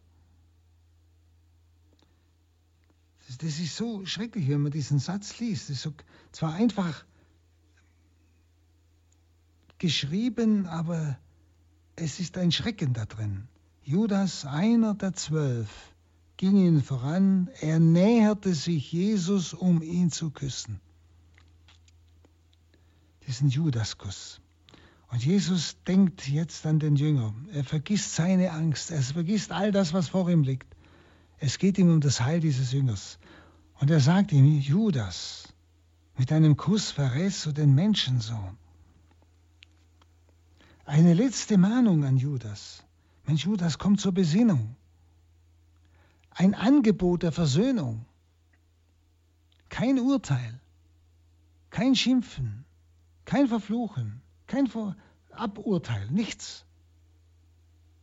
Das ist so schrecklich, wenn man diesen Satz liest. Das ist so, zwar einfach geschrieben, aber es ist ein Schrecken da drin. Judas, einer der zwölf, ging ihn voran, er näherte sich Jesus, um ihn zu küssen. Diesen Judaskuss. Und Jesus denkt jetzt an den Jünger. Er vergisst seine Angst, er vergisst all das, was vor ihm liegt. Es geht ihm um das Heil dieses Jüngers. Und er sagt ihm, Judas, mit einem Kuss verrätst du den Menschensohn. Eine letzte Mahnung an Judas. Mensch, Judas, komm zur Besinnung. Ein Angebot der Versöhnung. Kein Urteil, kein Schimpfen, kein Verfluchen, kein Aburteil, nichts.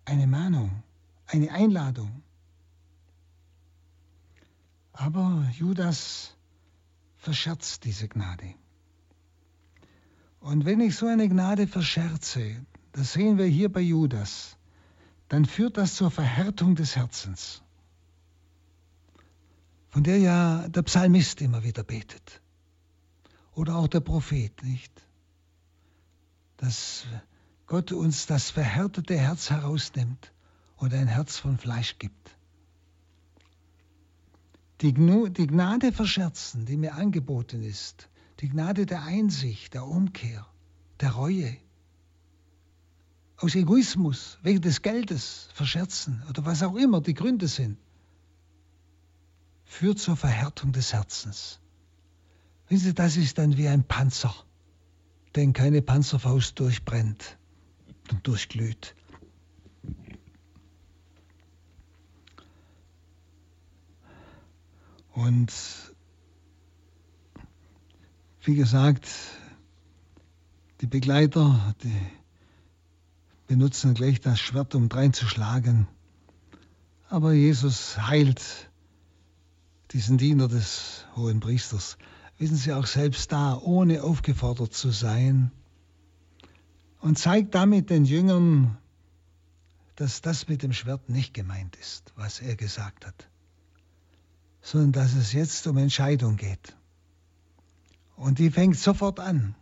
Eine Mahnung, eine Einladung. Aber Judas verscherzt diese Gnade. Und wenn ich so eine Gnade verscherze, das sehen wir hier bei Judas, dann führt das zur Verhärtung des Herzens, von der ja der Psalmist immer wieder betet. Oder auch der Prophet, nicht? Dass Gott uns das verhärtete Herz herausnimmt und ein Herz von Fleisch gibt die, die Gnade verscherzen, die mir angeboten ist, die Gnade der Einsicht, der Umkehr, der Reue, aus Egoismus, wegen des Geldes verscherzen oder was auch immer die Gründe sind, führt zur Verhärtung des Herzens. Wissen Sie, das ist dann wie ein Panzer, den keine Panzerfaust durchbrennt und durchglüht. Und wie gesagt, die Begleiter, die benutzen gleich das Schwert, um dreinzuschlagen. Aber Jesus heilt diesen Diener des hohen Priesters. Wissen Sie auch selbst da, ohne aufgefordert zu sein. Und zeigt damit den Jüngern, dass das mit dem Schwert nicht gemeint ist, was er gesagt hat, sondern dass es jetzt um Entscheidung geht. Und die fängt sofort an.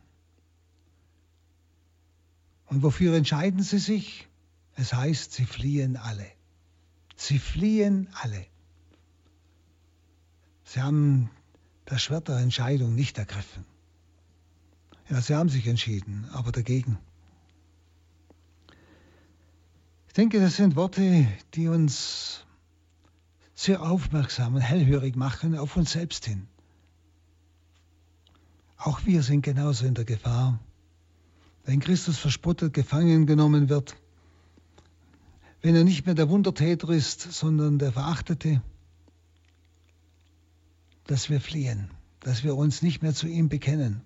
Und wofür entscheiden sie sich? Es heißt, sie fliehen alle. Sie fliehen alle. Sie haben das Schwert der Entscheidung nicht ergriffen. Ja, sie haben sich entschieden, aber dagegen. Ich denke, das sind Worte, die uns sehr aufmerksam und hellhörig machen auf uns selbst hin. Auch wir sind genauso in der Gefahr, wenn Christus verspottet, gefangen genommen wird, wenn er nicht mehr der Wundertäter ist, sondern der Verachtete, dass wir fliehen, dass wir uns nicht mehr zu ihm bekennen,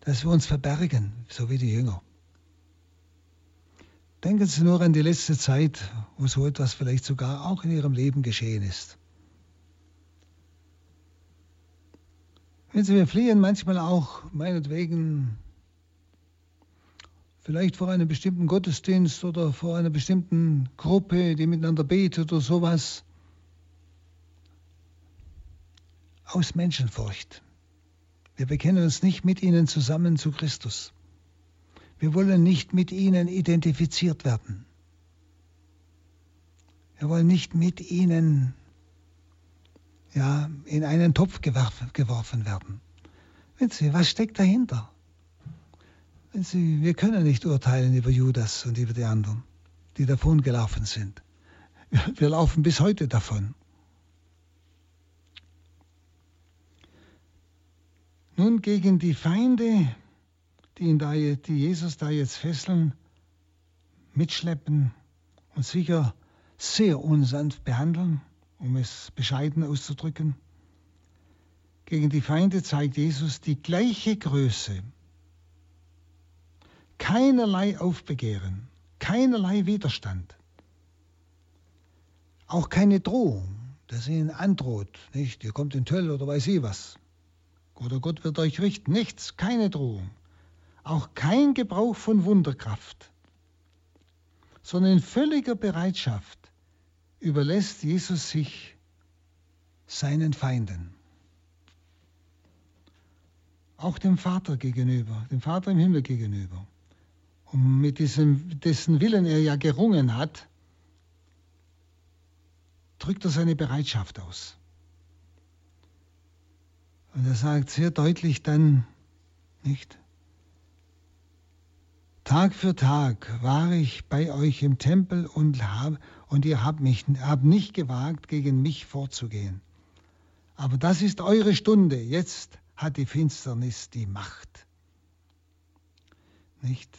dass wir uns verbergen, so wie die Jünger. Denken Sie nur an die letzte Zeit, wo so etwas vielleicht sogar auch in Ihrem Leben geschehen ist. Wenn Sie, wir fliehen manchmal auch meinetwegen vielleicht vor einem bestimmten Gottesdienst oder vor einer bestimmten Gruppe, die miteinander betet oder sowas. aus Menschenfurcht. Wir bekennen uns nicht mit ihnen zusammen zu Christus. Wir wollen nicht mit ihnen identifiziert werden. Wir wollen nicht mit ihnen ja, in einen Topf geworfen, werden. Wenn Sie, was steckt dahinter? Wenn Sie, wir können nicht urteilen über Judas und über die anderen, die davon gelaufen sind. Wir laufen bis heute davon. Nun gegen die Feinde, die, ihn da, die Jesus da jetzt fesseln, mitschleppen und sicher sehr unsanft behandeln, um es bescheiden auszudrücken. Gegen die Feinde zeigt Jesus die gleiche Größe. Keinerlei Aufbegehren, keinerlei Widerstand. Auch keine Drohung, dass ihnen androht, nicht? Ihr kommt in Töll oder weiß ich was oder Gott wird euch richten. Nichts, keine Drohung. Auch kein Gebrauch von Wunderkraft, sondern in völliger Bereitschaft überlässt Jesus sich seinen Feinden. Auch dem Vater gegenüber, dem Vater im Himmel gegenüber. Und mit diesem, dessen Willen er ja gerungen hat, drückt er seine Bereitschaft aus. Und er sagt sehr deutlich dann, nicht? Tag für Tag war ich bei euch im Tempel und, hab, und ihr habt, mich, habt nicht gewagt, gegen mich vorzugehen. Aber das ist eure Stunde. Jetzt hat die Finsternis die Macht. Nicht?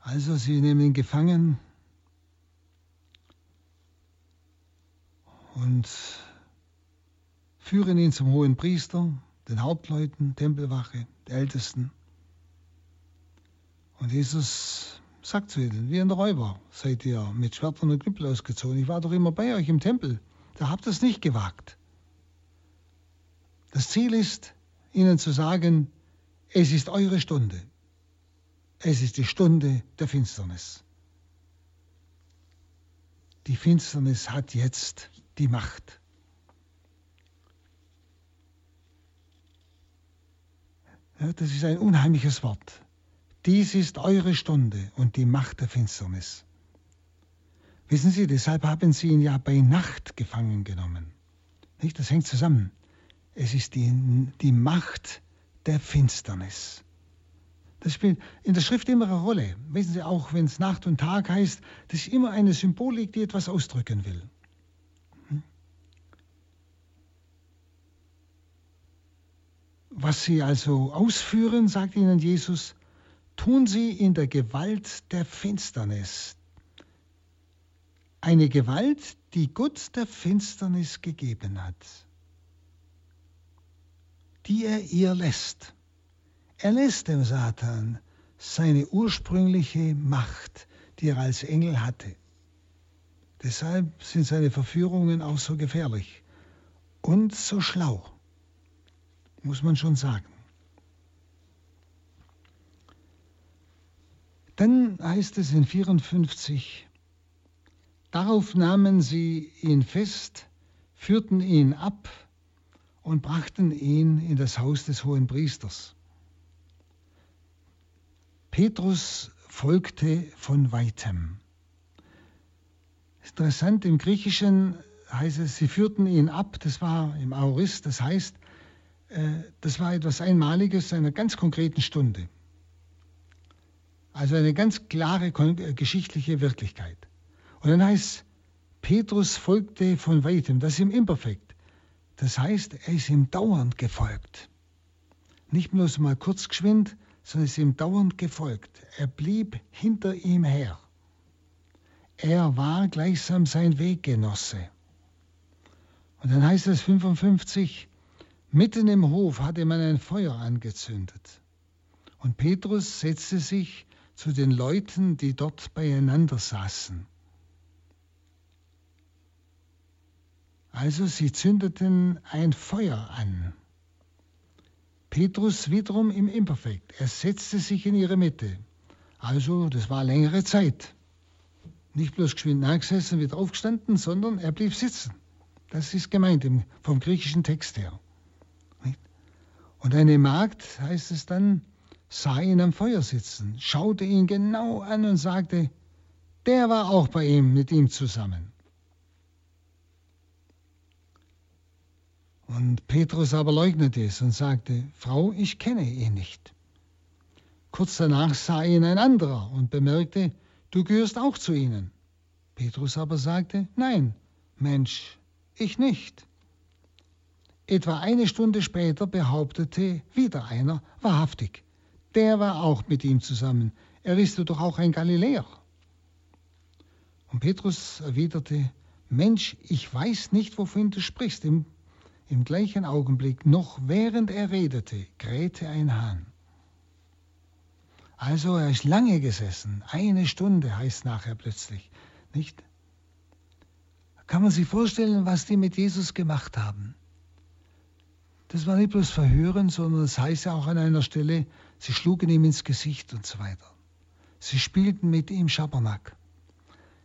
Also sie nehmen ihn gefangen und führen ihn zum hohen Priester, den Hauptleuten, Tempelwache, Ältesten. Und Jesus sagt zu ihnen, wie ein Räuber seid ihr mit Schwertern und Knüppel ausgezogen. Ich war doch immer bei euch im Tempel. Da habt ihr es nicht gewagt. Das Ziel ist, ihnen zu sagen, es ist eure Stunde. Es ist die Stunde der Finsternis. Die Finsternis hat jetzt die Macht. Ja, das ist ein unheimliches Wort. Dies ist eure Stunde und die Macht der Finsternis. Wissen Sie, deshalb haben sie ihn ja bei Nacht gefangen genommen. Nicht? Das hängt zusammen. Es ist die, die Macht der Finsternis. Das spielt in der Schrift immer eine Rolle. Wissen Sie auch, wenn es Nacht und Tag heißt, das ist immer eine Symbolik, die etwas ausdrücken will. Was sie also ausführen, sagt ihnen Jesus, tun sie in der Gewalt der Finsternis. Eine Gewalt, die Gott der Finsternis gegeben hat, die er ihr lässt. Er lässt dem Satan seine ursprüngliche Macht, die er als Engel hatte. Deshalb sind seine Verführungen auch so gefährlich und so schlau muss man schon sagen. Dann heißt es in 54, Darauf nahmen sie ihn fest, führten ihn ab und brachten ihn in das Haus des hohen Priesters. Petrus folgte von weitem. Interessant, im Griechischen heißt es, sie führten ihn ab, das war im Aorist, das heißt, äh, das war etwas Einmaliges einer ganz konkreten Stunde. Also eine ganz klare äh, geschichtliche Wirklichkeit. Und dann heißt Petrus folgte von weitem, das ist im Imperfekt. Das heißt, er ist ihm dauernd gefolgt. Nicht bloß mal kurz geschwind, sondern ist ihm dauernd gefolgt. Er blieb hinter ihm her. Er war gleichsam sein Weggenosse. Und dann heißt es 55, mitten im Hof hatte man ein Feuer angezündet. Und Petrus setzte sich zu den Leuten, die dort beieinander saßen. Also sie zündeten ein Feuer an. Petrus wiederum im Imperfekt. Er setzte sich in ihre Mitte. Also, das war längere Zeit. Nicht bloß geschwind nachgesessen, wieder aufgestanden, sondern er blieb sitzen. Das ist gemeint vom griechischen Text her. Und eine Magd, heißt es dann, sah ihn am Feuer sitzen, schaute ihn genau an und sagte, der war auch bei ihm, mit ihm zusammen. Und Petrus aber leugnete es und sagte, Frau, ich kenne ihn nicht. Kurz danach sah ihn ein anderer und bemerkte, du gehörst auch zu ihnen. Petrus aber sagte, nein, Mensch, ich nicht. Etwa eine Stunde später behauptete wieder einer, wahrhaftig, der war auch mit ihm zusammen. Er ist doch auch ein Galiläer. Und Petrus erwiderte, Mensch, ich weiß nicht, wovon du sprichst. Im, Im gleichen Augenblick, noch während er redete, krähte ein Hahn. Also er ist lange gesessen, eine Stunde heißt nachher plötzlich, nicht? Kann man sich vorstellen, was die mit Jesus gemacht haben? Das war nicht bloß Verhören, sondern das heißt ja auch an einer Stelle, sie schlugen ihm ins Gesicht und so weiter. Sie spielten mit ihm Schabernack.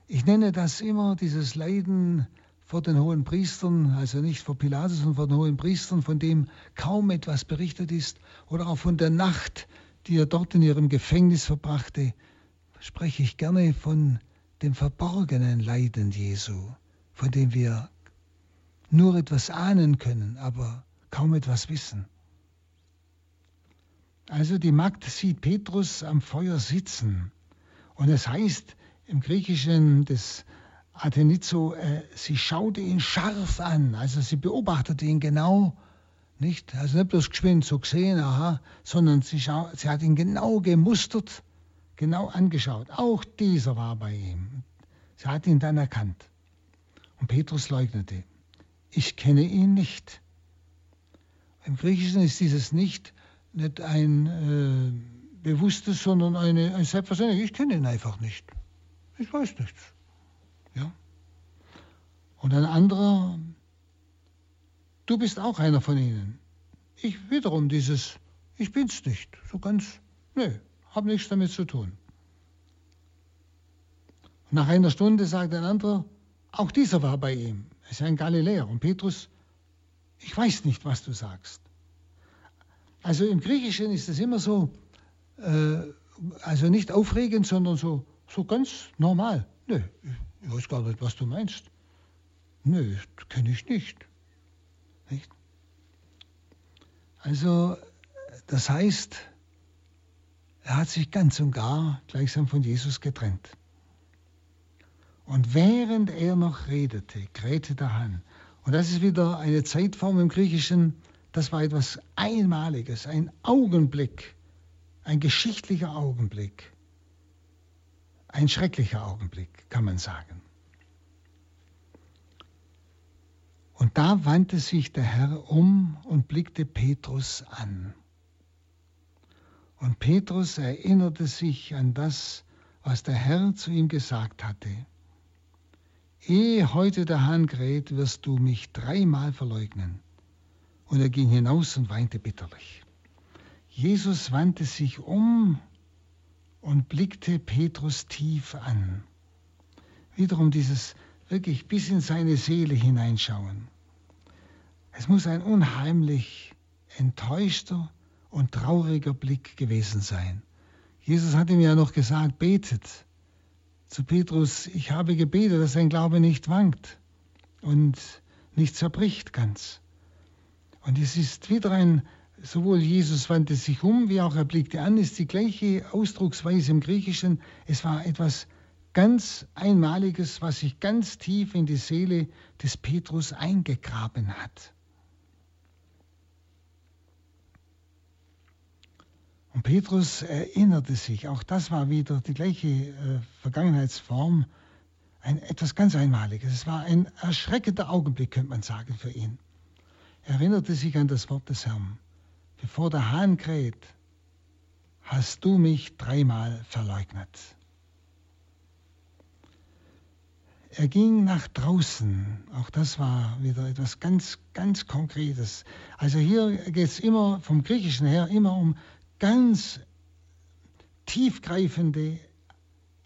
Ich nenne das immer dieses Leiden vor den hohen Priestern, also nicht vor Pilatus, sondern vor den hohen Priestern, von dem kaum etwas berichtet ist, oder auch von der Nacht, die er dort in ihrem Gefängnis verbrachte, spreche ich gerne von dem verborgenen Leiden Jesu, von dem wir nur etwas ahnen können, aber kaum etwas wissen. Also die Magd sieht Petrus am Feuer sitzen. Und es heißt im Griechischen des Athenizo, äh, sie schaute ihn scharf an, also sie beobachtete ihn genau, nicht, also nicht bloß geschwind so gesehen, aha, sondern sie, sie hat ihn genau gemustert, genau angeschaut. Auch dieser war bei ihm. Sie hat ihn dann erkannt. Und Petrus leugnete, ich kenne ihn nicht. Im Griechischen ist dieses Nicht nicht ein äh, bewusstes, sondern eine, ein Selbstverständlich. Ich kenne ihn einfach nicht. Ich weiß nichts. Ja? Und ein anderer, du bist auch einer von ihnen. Ich wiederum dieses, ich bin's nicht. So ganz, nö, hab nichts damit zu tun. Und nach einer Stunde sagt ein anderer, auch dieser war bei ihm. Er ist ein Galiläer. Und Petrus, ich weiß nicht, was du sagst. Also im Griechischen ist es immer so, äh, also nicht aufregend, sondern so, so ganz normal. Nö, ich weiß gar nicht, was du meinst. Nö, kenne ich nicht. nicht. Also, das heißt, er hat sich ganz und gar gleichsam von Jesus getrennt. Und während er noch redete, krähte der Hahn. Und das ist wieder eine Zeitform im Griechischen, das war etwas Einmaliges, ein Augenblick, ein geschichtlicher Augenblick, ein schrecklicher Augenblick, kann man sagen. Und da wandte sich der Herr um und blickte Petrus an. Und Petrus erinnerte sich an das, was der Herr zu ihm gesagt hatte. Ehe heute der Hahn kräht, wirst du mich dreimal verleugnen. Und er ging hinaus und weinte bitterlich. Jesus wandte sich um und blickte Petrus tief an. wiederum dieses wirklich bis in seine Seele hineinschauen. Es muss ein unheimlich enttäuschter und trauriger Blick gewesen sein. Jesus hat ihm ja noch gesagt, betet zu Petrus, ich habe gebetet, dass sein Glaube nicht wankt und nicht zerbricht ganz. Und es ist wieder ein, sowohl Jesus wandte sich um, wie auch er blickte an, ist die gleiche Ausdrucksweise im Griechischen. Es war etwas ganz Einmaliges, was sich ganz tief in die Seele des Petrus eingegraben hat. Und Petrus erinnerte sich, auch das war wieder die gleiche äh, Vergangenheitsform, ein, etwas ganz Einmaliges. Es war ein erschreckender Augenblick, könnte man sagen, für ihn. Er erinnerte sich an das Wort des Herrn. Bevor der Hahn kräht, hast du mich dreimal verleugnet. Er ging nach draußen. Auch das war wieder etwas ganz, ganz Konkretes. Also hier geht es immer vom Griechischen her immer um ganz tiefgreifende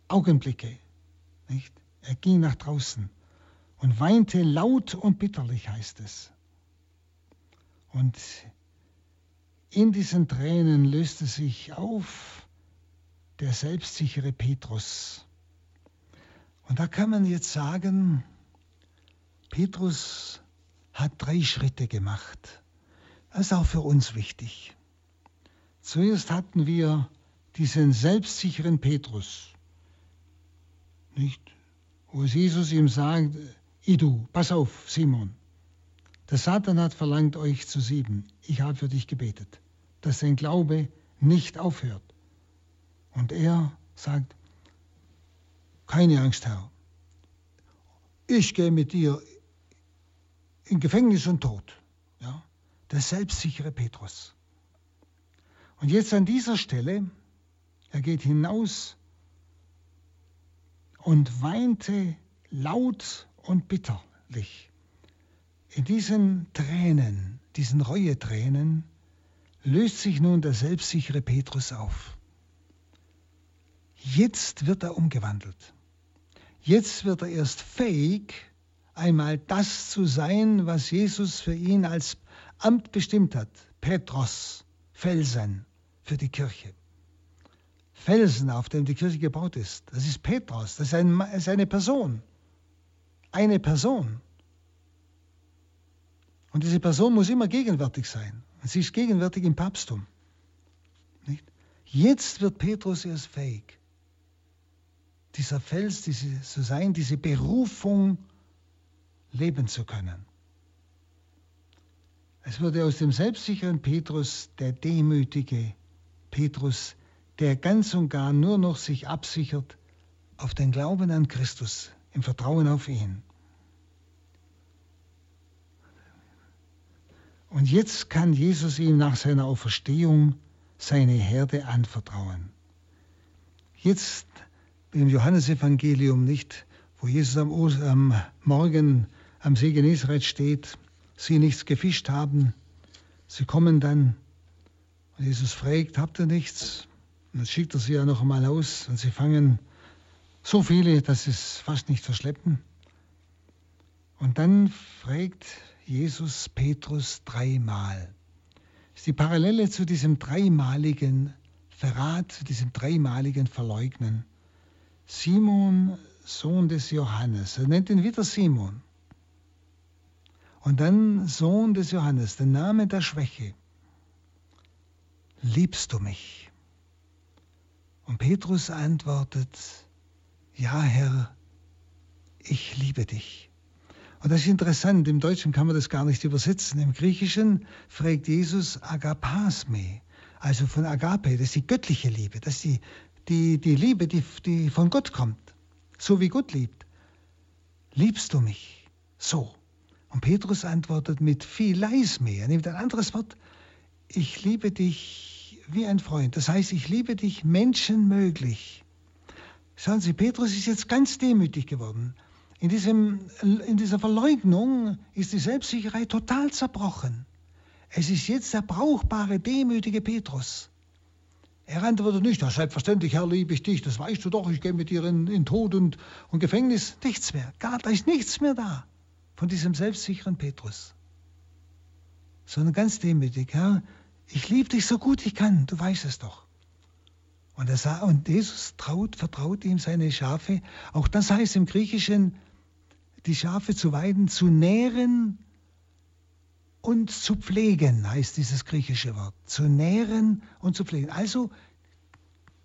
Augenblicke. Nicht? Er ging nach draußen und weinte laut und bitterlich, heißt es. Und in diesen Tränen löste sich auf der selbstsichere Petrus. Und da kann man jetzt sagen, Petrus hat drei Schritte gemacht. Das ist auch für uns wichtig. Zuerst hatten wir diesen selbstsicheren Petrus, nicht? Wo Jesus ihm sagt, du, pass auf, Simon, der Satan hat verlangt, euch zu sieben. Ich habe für dich gebetet, dass dein Glaube nicht aufhört. Und er sagt, keine Angst, Herr. Ich gehe mit dir in Gefängnis und Tod. Ja? Der selbstsichere Petrus. Und jetzt an dieser Stelle, er geht hinaus und weinte laut und bitterlich. In diesen Tränen, diesen Reuetränen, löst sich nun der selbstsichere Petrus auf. Jetzt wird er umgewandelt. Jetzt wird er erst fähig, einmal das zu sein, was Jesus für ihn als Amt bestimmt hat. Petros, Felsen für die Kirche. Felsen, auf dem die Kirche gebaut ist, das ist Petros, das ist, ein, ist eine Person. Eine Person. Und diese Person muss immer gegenwärtig sein. Sie ist gegenwärtig im Papsttum. Nicht? Jetzt wird Petrus erst fähig, dieser Fels diese, zu sein, diese Berufung leben zu können. Es wurde aus dem selbstsicheren Petrus der demütige Petrus, der ganz und gar nur noch sich absichert auf den Glauben an Christus, im Vertrauen auf ihn. Und jetzt kann Jesus ihm nach seiner Auferstehung seine Herde anvertrauen. Jetzt im Johannesevangelium nicht, wo Jesus am, am Morgen am See Genezareth steht, sie nichts gefischt haben. Sie kommen dann und Jesus fragt, habt ihr nichts? Und dann schickt er sie ja noch einmal aus und sie fangen so viele, dass sie es fast nicht verschleppen. Und dann fragt Jesus Petrus dreimal. Das ist die Parallele zu diesem dreimaligen Verrat, zu diesem dreimaligen Verleugnen. Simon, Sohn des Johannes, er nennt ihn wieder Simon. Und dann Sohn des Johannes, der Name der Schwäche. Liebst du mich? Und Petrus antwortet, ja Herr, ich liebe dich. Und das ist interessant, im Deutschen kann man das gar nicht übersetzen. Im Griechischen fragt Jesus Agapasme, also von Agape, das ist die göttliche Liebe, das ist die, die, die Liebe, die, die von Gott kommt, so wie Gott liebt. Liebst du mich? So. Und Petrus antwortet mit viel Leisme. Er nimmt ein anderes Wort. Ich liebe dich wie ein Freund. Das heißt, ich liebe dich menschenmöglich. Schauen Sie, Petrus ist jetzt ganz demütig geworden. In, diesem, in dieser Verleugnung ist die Selbstsicherheit total zerbrochen. Es ist jetzt der brauchbare, demütige Petrus. Er antwortet nicht, ja, selbstverständlich, Herr, liebe ich dich, das weißt du doch, ich gehe mit dir in, in Tod und, und Gefängnis. Nichts mehr, gar, da ist nichts mehr da von diesem selbstsicheren Petrus. Sondern ganz demütig, Herr, ich liebe dich so gut ich kann, du weißt es doch. Und, er sah, und Jesus traut, vertraut ihm seine Schafe. Auch das heißt im Griechischen, die Schafe zu weiden, zu nähren und zu pflegen, heißt dieses griechische Wort. Zu nähren und zu pflegen. Also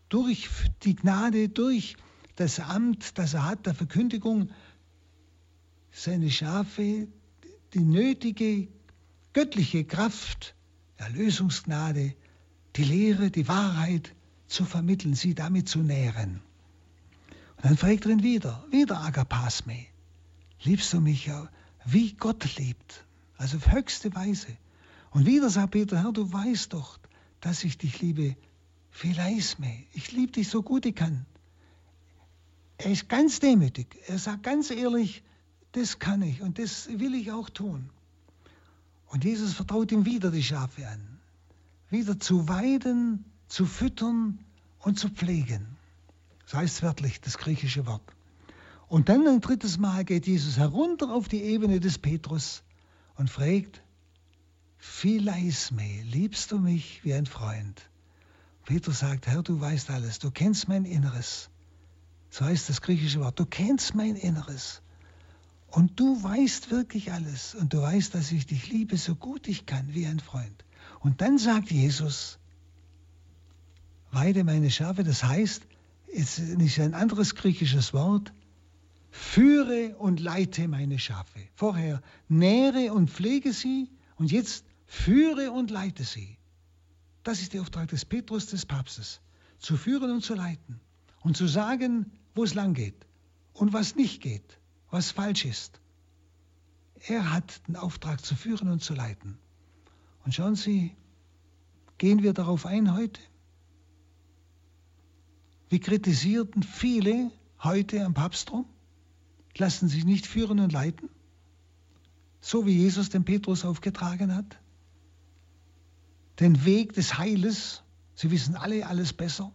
durch die Gnade, durch das Amt, das er hat, der Verkündigung, seine Schafe die nötige göttliche Kraft, Erlösungsgnade, die Lehre, die Wahrheit zu vermitteln, sie damit zu nähren. Und dann fragt er ihn wieder, wieder Agapasme, liebst du mich ja, wie Gott liebt? Also auf höchste Weise. Und wieder sagt Peter, Herr, du weißt doch, dass ich dich liebe. Phileisme, ich liebe dich so gut ich kann. Er ist ganz demütig. Er sagt ganz ehrlich, das kann ich und das will ich auch tun. Und Jesus vertraut ihm wieder die Schafe an. Wieder zu weiden, zu füttern und zu pflegen. Das heißt wörtlich das griechische Wort. Und dann ein drittes Mal geht Jesus herunter auf die Ebene des Petrus und fragt, Phileisme, liebst du mich wie ein Freund? Petrus sagt, Herr, du weißt alles, du kennst mein Inneres. So heißt das griechische Wort, du kennst mein Inneres. Und du weißt wirklich alles. Und du weißt, dass ich dich liebe, so gut ich kann, wie ein Freund. Und dann sagt Jesus, weide meine Schafe, das heißt, es ist ein anderes griechisches Wort, führe und leite meine Schafe. Vorher nähre und pflege sie und jetzt führe und leite sie. Das ist der Auftrag des Petrus, des Papstes, zu führen und zu leiten und zu sagen, wo es lang geht und was nicht geht, was falsch ist. Er hat den Auftrag zu führen und zu leiten. Und schauen Sie, gehen wir darauf ein heute? Wie kritisierten viele heute am Papsttum? Lassen sich nicht führen und leiten, so wie Jesus den Petrus aufgetragen hat. Den Weg des Heiles, sie wissen alle alles besser,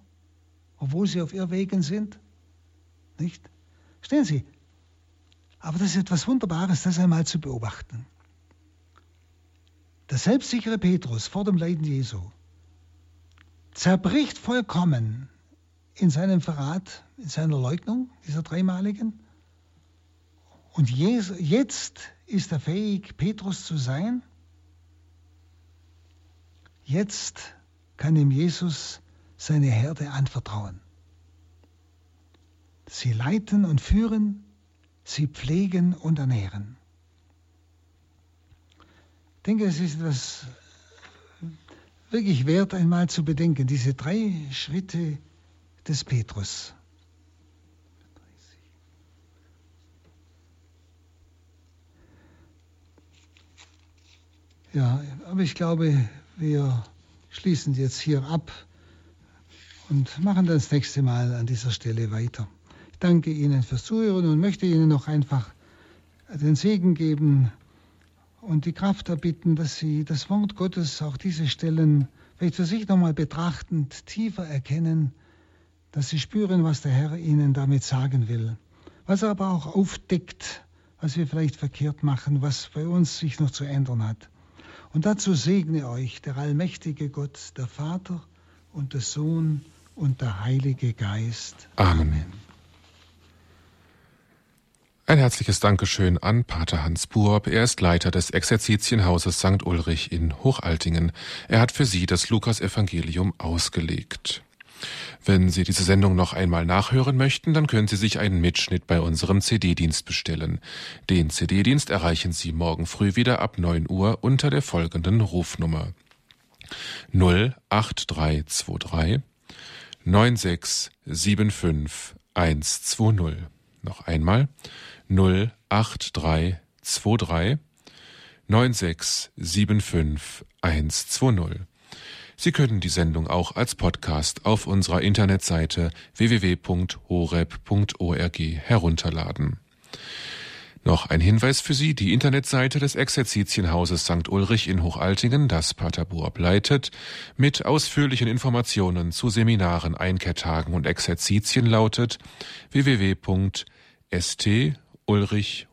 obwohl sie auf Irrwegen sind, nicht? Stehen Sie, aber das ist etwas Wunderbares, das einmal zu beobachten. Der selbstsichere Petrus vor dem Leiden Jesu zerbricht vollkommen in seinem Verrat, in seiner Leugnung, dieser dreimaligen, und jetzt ist er fähig, Petrus zu sein. Jetzt kann ihm Jesus seine Herde anvertrauen. Sie leiten und führen, sie pflegen und ernähren. Ich denke, es ist etwas wirklich wert, einmal zu bedenken, diese drei Schritte des Petrus. Ja, aber ich glaube, wir schließen jetzt hier ab und machen das nächste Mal an dieser Stelle weiter. Ich danke Ihnen fürs Zuhören und möchte Ihnen noch einfach den Segen geben und die Kraft erbitten, dass Sie das Wort Gottes, auch diese Stellen, vielleicht für sich nochmal betrachtend, tiefer erkennen, dass Sie spüren, was der Herr Ihnen damit sagen will. Was er aber auch aufdeckt, was wir vielleicht verkehrt machen, was bei uns sich noch zu ändern hat. Und dazu segne euch der allmächtige Gott, der Vater und der Sohn und der Heilige Geist. Amen. Ein herzliches Dankeschön an Pater Hans Buob. Er ist Leiter des Exerzitienhauses St. Ulrich in Hochaltingen. Er hat für Sie das Lukasevangelium ausgelegt. Wenn Sie diese Sendung noch einmal nachhören möchten, dann können Sie sich einen Mitschnitt bei unserem CD-Dienst bestellen. Den CD-Dienst erreichen Sie morgen früh wieder ab 9 Uhr unter der folgenden Rufnummer 08323 9675 120. Noch einmal 08323 9675 120. Sie können die Sendung auch als Podcast auf unserer Internetseite www.horeb.org herunterladen. Noch ein Hinweis für Sie, die Internetseite des Exerzitienhauses St. Ulrich in Hochaltingen, das Pater Buob leitet, mit ausführlichen Informationen zu Seminaren, Einkehrtagen und Exerzitien lautet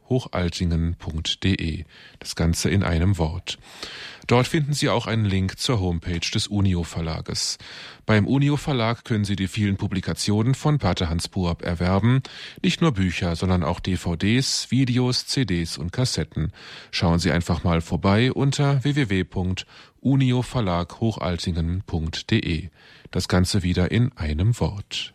www.stulrichhochaltingen.de. Das Ganze in einem Wort. Dort finden Sie auch einen Link zur Homepage des Unio Verlages. Beim Unio Verlag können Sie die vielen Publikationen von Pater Hans Buab erwerben. Nicht nur Bücher, sondern auch DVDs, Videos, CDs und Kassetten. Schauen Sie einfach mal vorbei unter www.unioverlaghochaltingen.de. Das Ganze wieder in einem Wort.